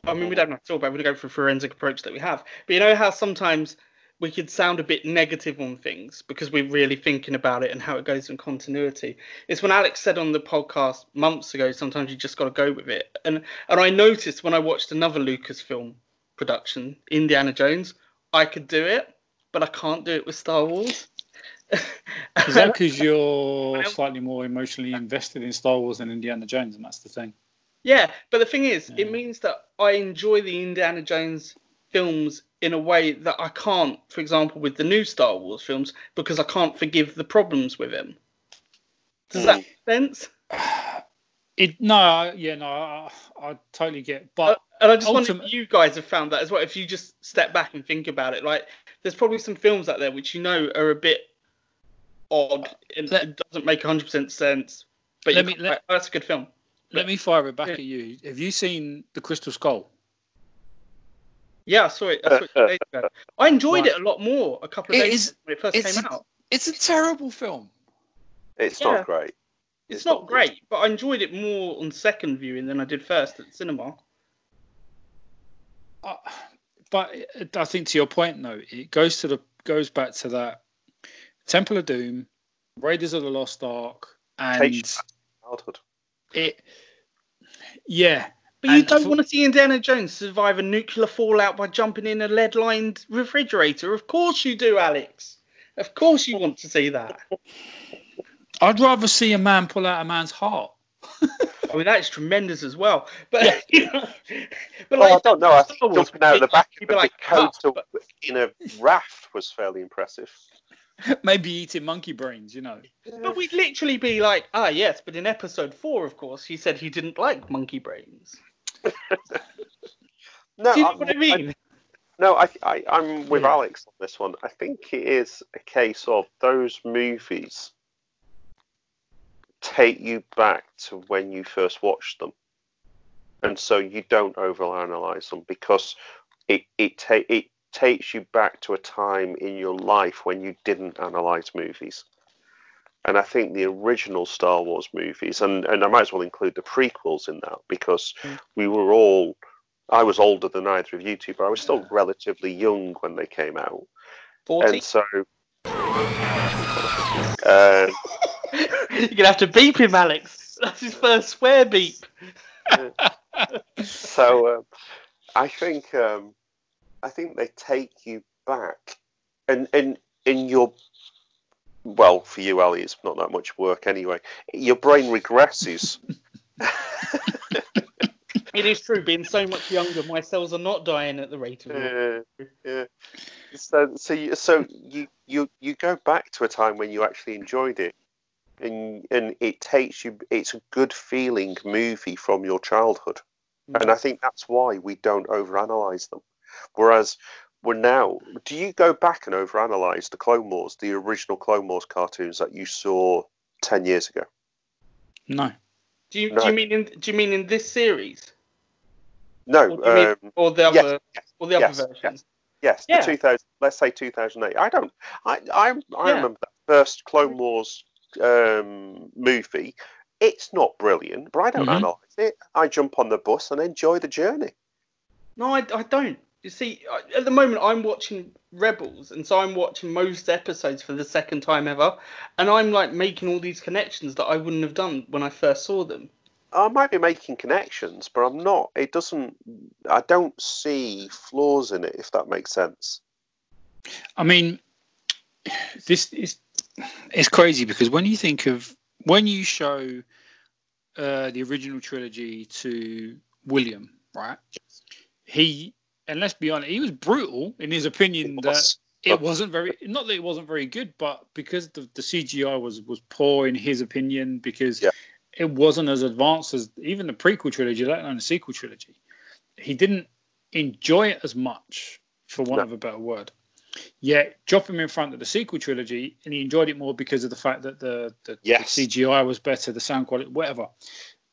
I mean, we don't have to talk about. We go for a forensic approach that we have, but you know how sometimes we could sound a bit negative on things because we're really thinking about it and how it goes in continuity. It's when Alex said on the podcast months ago. Sometimes you just got to go with it, and and I noticed when I watched another Lucasfilm production, Indiana Jones, I could do it, but I can't do it with Star Wars. Is that because you're slightly more emotionally invested in Star Wars than Indiana Jones, and that's the thing? Yeah, but the thing is, Yeah. it means that I enjoy the Indiana Jones films in a way that I can't, for example, with the new Star Wars films, because I can't forgive the problems with him. Does that make sense? It no, yeah, no, I, I totally get, but Uh, and I just wonder if you guys have found that as well. If you just step back and think about it, like there's probably some films out there which you know are a bit odd and Let- it doesn't make 100% sense. But Let you me- let- oh, that's a good film. Let me fire it back Yeah. at you. Have you seen the Crystal Skull? Yeah, I saw it. I saw it ago. I enjoyed Right. it a lot more a couple of It days is- when it first it's- came out. It's a terrible film. It's Yeah. not great. It's, it's not, not good. great, but I enjoyed it more on second viewing than I did first at the cinema. Uh, but I think to your point, though, it goes to the goes back to that Temple of Doom, Raiders of the Lost Ark, and Childhood. It. Yeah, But you don't for- want to see Indiana Jones survive a nuclear fallout by jumping in a lead-lined refrigerator. Of course you do, Alex. Of course you want to see that. I'd rather see a man pull out a man's heart. I mean, that is tremendous as well. But, you know, but Well, I don't know. I think Star Wars, jumping out of the back of be a like, big coat but- in a raft was fairly impressive. Maybe eating monkey brains, you know. But we'd literally be like, ah, yes, but in episode four, of course, he said he didn't like monkey brains. No, Do you know I- what I mean? No, I, I, I'm with Yeah. Alex on this one. I think it is a case of those movies take you back to when you first watched them, and so you don't overanalyze them because it it ta- it takes you back to a time in your life when you didn't analyze movies. And I think the original Star Wars movies, and, and I might as well include the prequels in that because Mm. we were all I was older than either of you two, but I was still relatively young when they came out, 40. and so. Uh, You're going to have to beep him, Alex. That's his first swear beep. so um, I think um, I think they take you back, and and in your well for you, Ali, it's not that much work anyway. Your brain regresses It is true. Being so much younger, my cells are not dying at the rate of. Yeah, yeah. So, so, you, so you, you, you go back to a time when you actually enjoyed it, and and it takes you. It's a good feeling movie from your childhood, Mm. and I think that's why we don't overanalyze them. Whereas we're now, do you go back and overanalyze the Clone Wars, the original Clone Wars cartoons that you saw ten years ago? No. Do you, No. do you mean in do you mean in this series No, Or do you mean- um, or the yes, other yes, or the other yes, versions? yes, Yeah. the 2000. Let's say 2008. I don't. I I, I Yeah. remember that first Clone Wars um, movie. It's not brilliant, but I don't Mhm. analyze it. I jump on the bus and enjoy the journey. No, I, I don't. You see, at the moment I'm watching Rebels, and so I'm watching most episodes for the second time ever, and I'm like making all these connections that I wouldn't have done when I first saw them. I might be making connections, but I'm not. It doesn't. I don't see flaws in it, if that makes sense. I mean, this is it's crazy because when you think of when you show uh, the original trilogy to William, right? He and let's be honest, he was brutal in his opinion that it wasn't very not that it wasn't very good, but because the, the CGI was was poor in his opinion because Yeah. it wasn't as advanced as even the prequel trilogy, let alone the sequel trilogy. He didn't enjoy it as much, for want No. of a better word. Yet drop him in front of the sequel trilogy, and he enjoyed it more because of the fact that the, the, Yes. the CGI was better, the sound quality, whatever.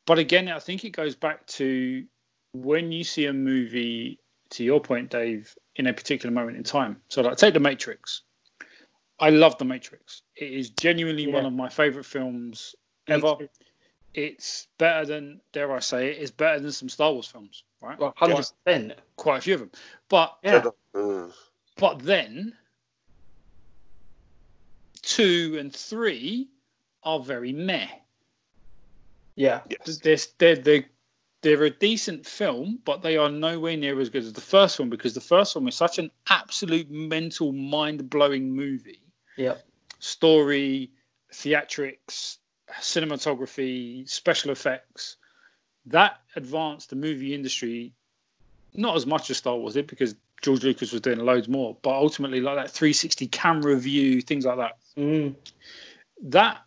But again, I think it goes back to when you see a movie, to your point, Dave, in a particular moment in time. So, like, take The Matrix. I love The Matrix. It is genuinely Yeah. one of my favorite films ever. It's better than, dare I say it, it's better than some Star Wars films, right? Well, Quite, hundred percent. quite a few of them. But Yeah. But then two and three are very meh. Yeah. yes. They're, they're, they're, they're a decent film, but they are nowhere near as good as the first one because the first one was such an absolute mental, mind blowing movie. Yeah. Story, theatrics, cinematography, special effects. That advanced the movie industry not as much as Star Wars did because George Lucas was doing loads more, but ultimately, like that 360 camera view, things like that Mm. that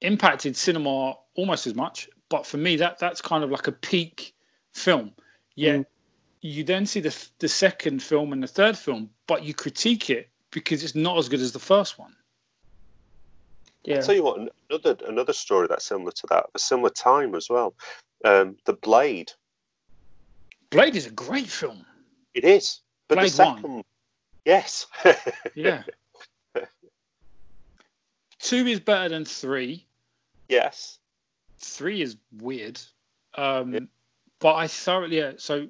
impacted cinema almost as much. But for me, that that's kind of like a peak film. Yeah, Mm. you then see the the second film and the third film, but you critique it because it's not as good as the first one. Yeah. I'll tell you what, another another story that's similar to that, a similar time as well. Um, the Blade. Blade is a great film. It is, but Blade the second, yes, Yeah. Two is better than three. yes, Three is weird. Um, Yeah. But I thoroughly yeah. So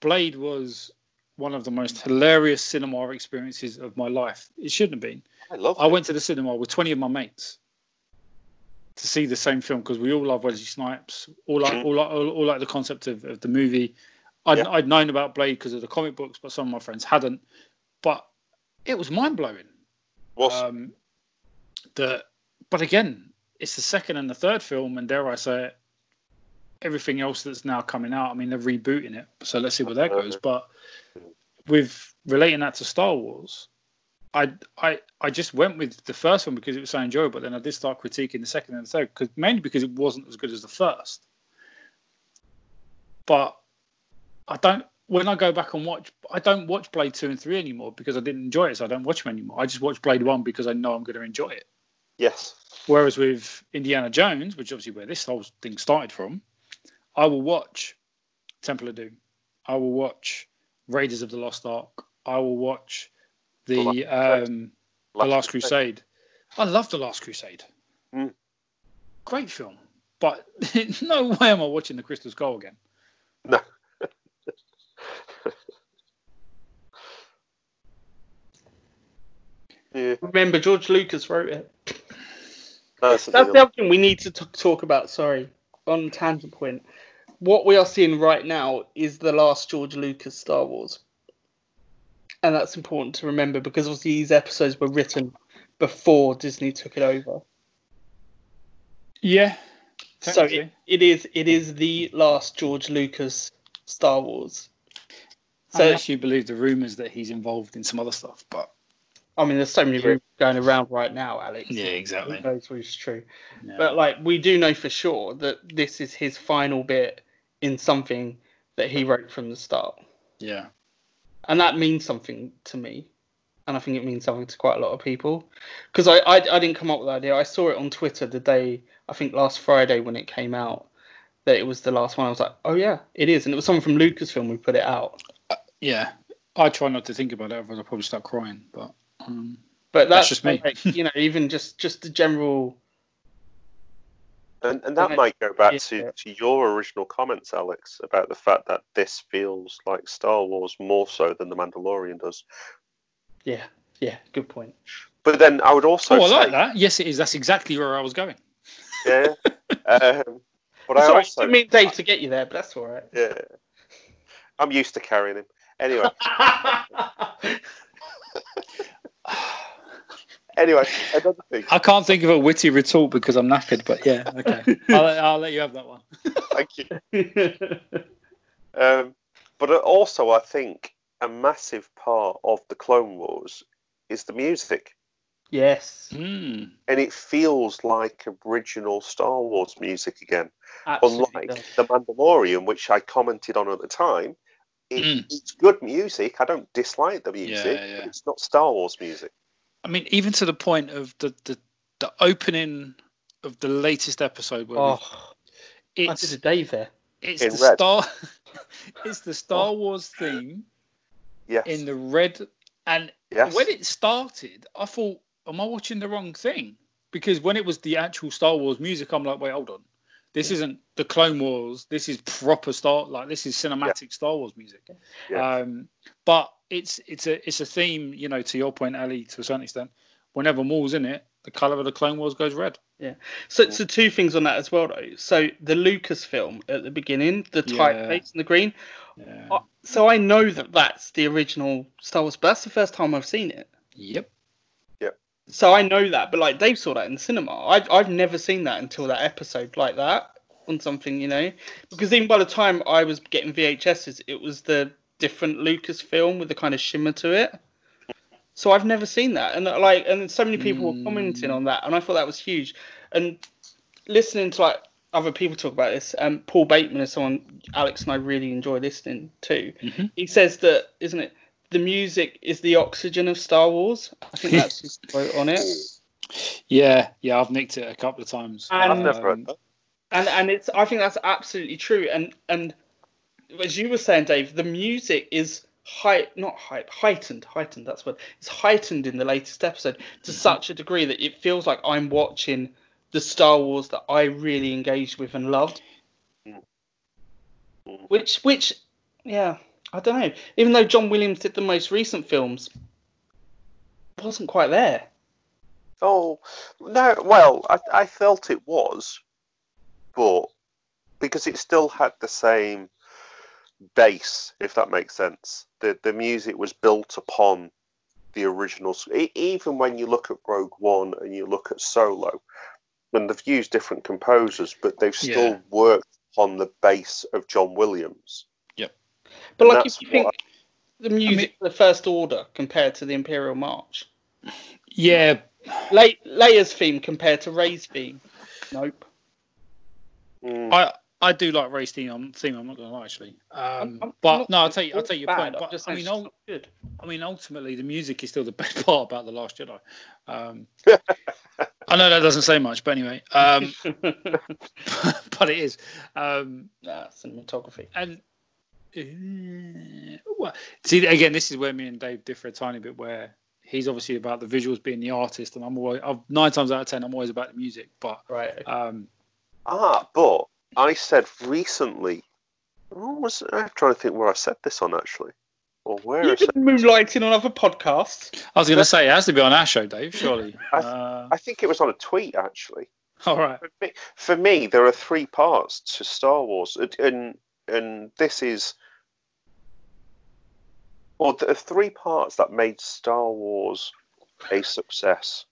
Blade was one of the most hilarious cinema experiences of my life. It shouldn't have been. I love. I it. went to the cinema with 20 of my mates to see the same film because we all love Wesley Snipes, all like, all like, all, all like the concept of, of the movie. I'd, Yeah. I'd known about Blade because of the comic books, but some of my friends hadn't. But it was mind blowing. Was Um, the but again, it's the second and the third film, and dare I say it, everything else that's now coming out. I mean, they're rebooting it, so let's see where that goes. But with relating that to Star Wars, I I I just went with the first one because it was so enjoyable. Then I did start critiquing the second and the third, because mainly because it wasn't as good as the first. But I don't. When I go back and watch, I don't watch Blade two and three anymore because I didn't enjoy it, so I don't watch them anymore. I just watch Blade one because I know I'm going to enjoy it. yes, Whereas with Indiana Jones, which obviously where this whole thing started from, I will watch Temple of Doom. I will watch Raiders of the Lost Ark. I will watch the The Last um, the Last Crusade. I love the Last Crusade. Mm. Great film, but no way am I watching the Crystal Skull again. No. yeah, Remember, George Lucas wrote it. That's the That's the other thing we need to t- talk about. Sorry, on tangent point. What we are seeing right now is the last George Lucas Star Wars, and that's important to remember because obviously these episodes were written before Disney took it over. Yeah, So it, it is it is the last George Lucas Star Wars. So Unless you believe the rumors that he's involved in some other stuff, but I mean, there's so many rumors going around right now, Alex. Yeah, exactly. Knows which is true? yeah. But like, we do know for sure that this is his final bit in something that he wrote from the start, yeah, and that means something to me, and I think it means something to quite a lot of people. Because I, I I didn't come up with the idea. I saw it on Twitter the day I think last Friday when it came out that it was the last one. I was like, oh yeah, it is, and it was someone from Lucasfilm who put it out. Uh, yeah. I try not to think about it, otherwise I'll probably start crying. But um, But That's that's, just me. like, you know, even just just the general. And, and that might go back Yeah. to, to your original comments, Alex, about the fact that this feels like Star Wars more so than The Mandalorian does. Yeah, yeah, good point. But then I would also oh, I say, like that. Yes, it is. That's exactly where I was going. yeah. um, but I Sorry, also, didn't mean Dave to get you there, but that's all right. yeah, I'm used to carrying him. Anyway, anyway, another thing. I can't think of a witty retort because I'm knackered. But yeah, okay. I'll, I'll let you have that one. Thank you. Um, but also, I think a massive part of the Clone Wars is the music, yes, Mm. and it feels like original Star Wars music again. absolutely. Unlike does. the Mandalorian, which I commented on at the time, it, Mm. it's good music. I don't dislike the music, Yeah, yeah. but it's not Star Wars music. I mean, even to the point of the the, the opening of the latest episode where Oh, we- I it's did a Dave there. it's In the red. Star it's the Star Wars theme Yes. in the red and yes. when it started, I thought, am I watching the wrong thing? Because when it was the actual Star Wars music, I'm like, wait, hold on. This isn't the Clone Wars. This is proper Star like this is cinematic Star Wars music. Yeah. Um, but it's it's a it's a theme, you know, to your point, Ali, to a certain extent. Whenever Maul's in it, the color of the Clone Wars goes red. Yeah. So, so two things on that as well, though. So the Lucasfilm at the beginning, the Yeah. typeface and the green. Yeah. Uh, So I know that that's the original Star Wars, but that's the first time I've seen it. Yep. So I know that, but like Dave saw that in the cinema. I've I've never seen that until that episode like that on something, you know. Because even by the time I was getting VHSs, it was the different Lucasfilm with the kind of shimmer to it. So I've never seen that, and like, and so many people were commenting Mm. on that, and I thought that was huge. And listening to like other people talk about this, um, Paul Bateman is someone Alex and I really enjoy listening to. Mhm. He says that, isn't it? The music is the oxygen of Star Wars. I think that's his quote on it. Yeah, yeah, I've nicked it a couple of times. And- I've never Um, and and it's I think that's absolutely true. And and as you were saying, Dave, the music is height not height heightened heightened. That's what it's heightened in the latest episode to such a degree that it feels like I'm watching the Star Wars that I really engaged with and loved. Mm. Which which yeah I don't know. Even though John Williams did the most recent films, it wasn't quite there. Oh no! Well, I, I felt it was, but because it still had the same base, if that makes sense. The the music was built upon the original. s- e- Even when you look at Rogue One and you look at Solo, and they've used different composers, but they've still Yeah. worked on the base of John Williams. But like if you think what the music for the First Order compared to the Imperial March. Yeah, Le- Leia's theme compared to Rey's theme. Nope. Mm, I I do like Rey's theme. I'm, theme, I'm not gonna lie, actually. Um, I'm- I'm but not no, I'll saying take I'll it's take your bad, point. I'm But just I mean, ul- good. I mean, ultimately, the music is still the best part about the Last Jedi. Um, I know that doesn't say much, but anyway, um, but it is. Um, nah, cinematography. and well, see again, this is where me and Dave differ a tiny bit. Where he's obviously about the visuals being the artist, and I'm always I've, nine times out of ten I'm always about the music. But Right. um, Ah, but I said recently. What was I'm trying to think where I said this on actually, or where I You've been moonlighting on other podcasts. I was going to say it has to be on our show, Dave. Surely. I- Uh, I think it was on a tweet actually. all right. For me, for me, there are three parts to Star Wars, and and, this is. Well, there are three parts that made Star Wars a success,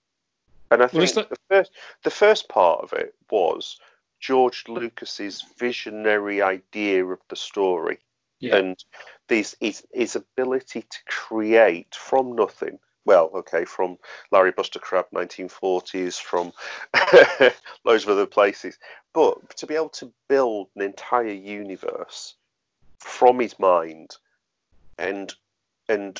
and I think the first the first part of it was George Lucas's visionary idea of the story Yeah. and these his, his ability to create from nothing. Well, okay, from Larry Buster Crabbe 1940s, from loads of other places, but to be able to build an entire universe from his mind and and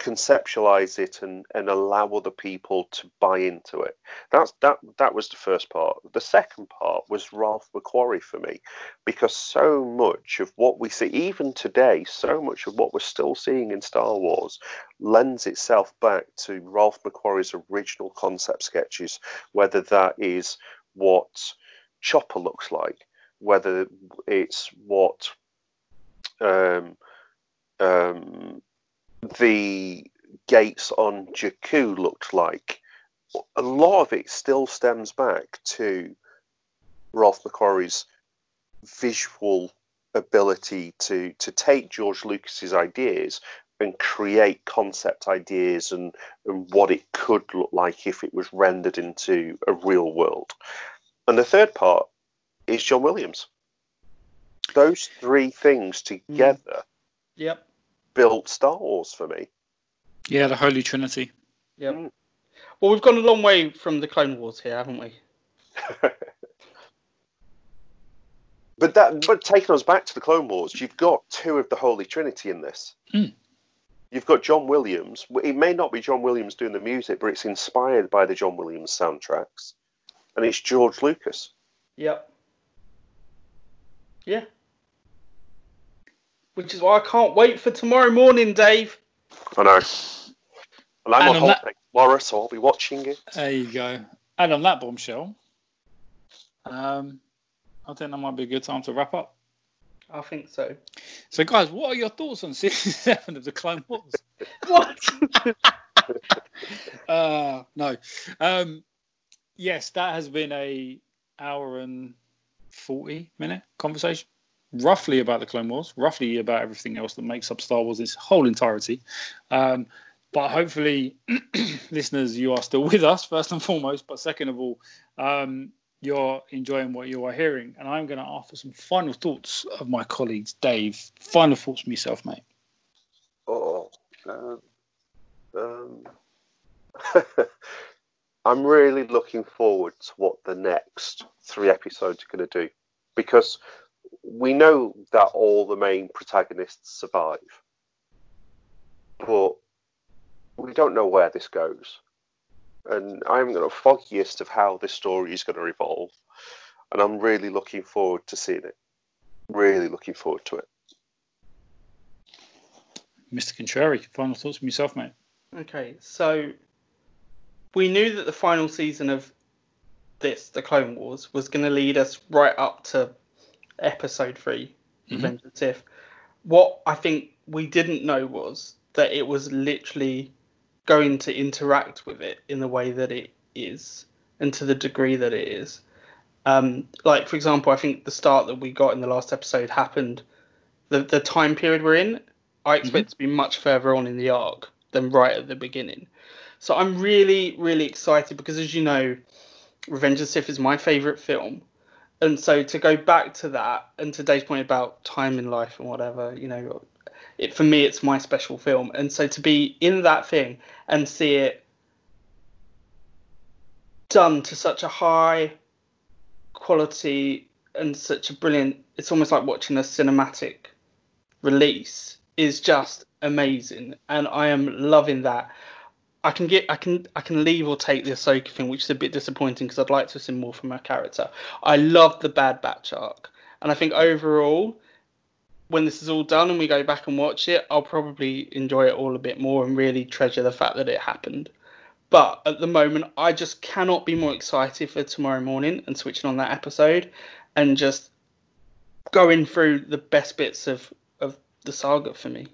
conceptualize it and, and allow other people to buy into it. That's that that was the first part. The second part was Ralph McQuarrie for me, because so much of what we see, even today, so much of what we're still seeing in Star Wars lends itself back to Ralph McQuarrie's original concept sketches, whether that is what Chopper looks like, whether it's what um, um, the gates on Jakku looked like. A lot of it still stems back to Ralph McQuarrie's visual ability to to take George Lucas's ideas and create concept ideas and, and what it could look like if it was rendered into a real world. And the third part is John Williams. Those three things hmm. together Yep. Built Star Wars for me. Yeah, the Holy Trinity. Yeah. Mm. Well, we've gone a long way from the Clone Wars here, haven't we? But that, but taking us back to the Clone Wars, you've got two of the Holy Trinity in this. Mm. You've got John Williams. It may not be John Williams doing the music, but it's inspired by the John Williams soundtracks, and it's George Lucas. Yep. Yeah. Which is why I can't wait for tomorrow morning, Dave. I know. And I'm And on on that- holiday tomorrow, so I'll be watching it. There you go. And on that bombshell, um, I think that might be a good time to wrap up. I think so. So, guys, what are your thoughts on season seven of the Clone Wars? What? uh, no. Um, yes, that has been a hour and forty minute conversation, roughly about the Clone Wars, roughly about everything else that makes up Star Wars whole entirety. Um, but hopefully, listeners, you are still with us first and foremost. But second of all, um, you're enjoying what you are hearing, and I'm going to offer some final thoughts of my colleagues. Dave, final thoughts from yourself, mate. Oh, um, um, I'm really looking forward to what the next three episodes are going to do because we know that all the main protagonists survive, but we don't know where this goes. And i'm not got a foggiest of how this story is going to evolve. And I'm really looking forward to seeing it. Really looking forward to it. Mr. Contrary, final thoughts from yourself, mate. Okay, so we knew that the final season of this, the Clone Wars, was going to lead us right up to episode 3 Mhm. Revenge of the Sith. What I think we didn't know was that it was literally going to interact with it in the way that it is and to the degree that it is. Um, like, for example, I think the start that we got in the last episode happened, the, the time period we're in, I expect to be much further on in the arc than right at the beginning. So I'm really, really excited because, as you know, Revenge of the Sith is my favourite film. And so to go back to that and today's point about time in life and whatever, you know, it for me it's my special film. And so to be in that thing and see it done to such a high quality and such a brilliant it's almost like watching a cinematic release is just amazing and I am loving that. I can get I can I can leave or take the Ahsoka thing, which is a bit disappointing because I'd like to see more from her character. I love the Bad Batch arc, and I think overall, when this is all done and we go back and watch it, I'll probably enjoy it all a bit more and really treasure the fact that it happened. But at the moment, I just cannot be more excited for tomorrow morning and switching on that episode and just going through the best bits of of the saga for me.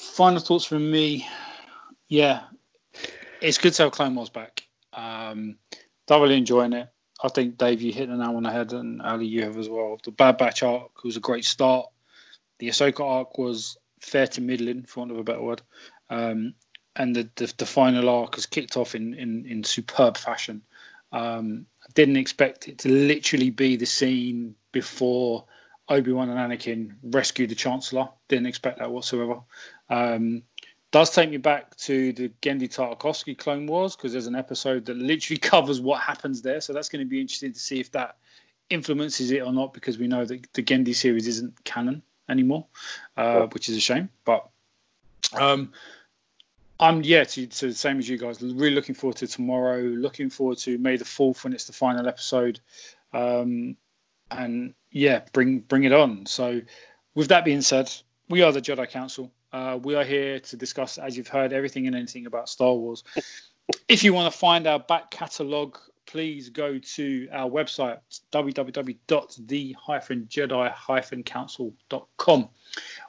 Final thoughts from me. Yeah, it's good to have Clone Wars back. Um, thoroughly enjoying it. I think Dave, you hit the nail on the head, and Ali, you have as well. The Bad Batch arc was a great start. The Ahsoka arc was fair to middling, for want of a better word. Um, and the, the, the final arc has kicked off in in, in superb fashion. Um, I didn't expect it to literally be the scene before Obi Wan and Anakin rescue the Chancellor. Didn't expect that whatsoever. Um, does take me back to the Genndy Tartakovsky Clone Wars because there's an episode that literally covers what happens there. So that's going to be interesting to see if that influences it or not because we know that the Genndy series isn't canon anymore, uh, which is a shame. But um, I'm yeah, to, to the same as you guys. Really looking forward to tomorrow. Looking forward to May the fourth when it's the final episode. Um, and yeah, bring bring it on. So, with that being said, we are the Jedi Council. Uh, we are here to discuss, as you've heard, everything and anything about Star Wars. if you want to find our back catalogue, please go to our website www.the-jedi-council.com.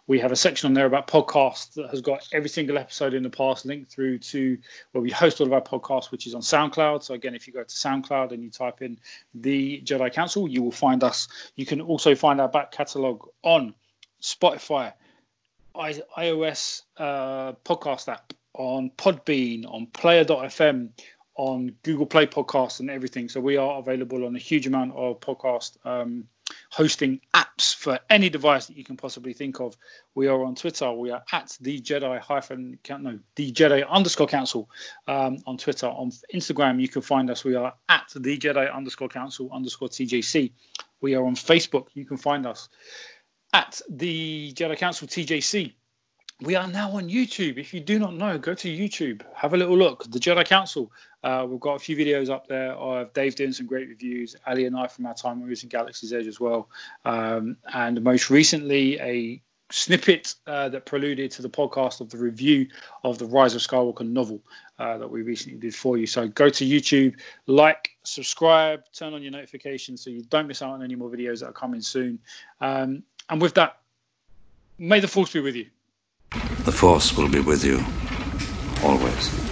We have a section on there about podcasts that has got every single episode in the past linked through to where we host all of our podcasts, which is on SoundCloud. So again, if you go to SoundCloud and you type in the Jedi Council, you will find us. You can also find our back catalogue on Spotify, iOS uh, podcast app, on Podbean, on Player.fm, on Google Play Podcasts and everything. So we are available on a huge amount of podcast um, hosting apps for any device that you can possibly think of. We are on Twitter. We are at the Jedi hyphen no the Jedi underscore Council um, on Twitter. On Instagram, you can find us. We are at the Jedi underscore Council underscore TJC. We are on Facebook. You can find us at the Jedi Council TJC. We are now on YouTube. If you do not know, go to YouTube, have a little look. The Jedi Council. Uh, we've got a few videos up there of Dave doing some great reviews, Ali and I from our time when we in Galaxy's Edge as well, um, and most recently a snippet uh, that preluded to the podcast of the review of the Rise of Skywalker novel uh, that we recently did for you. So go to YouTube, like, subscribe, turn on your notifications so you don't miss out on any more videos that are coming soon. Um, and with that, may the force be with you. The Force will be with you always.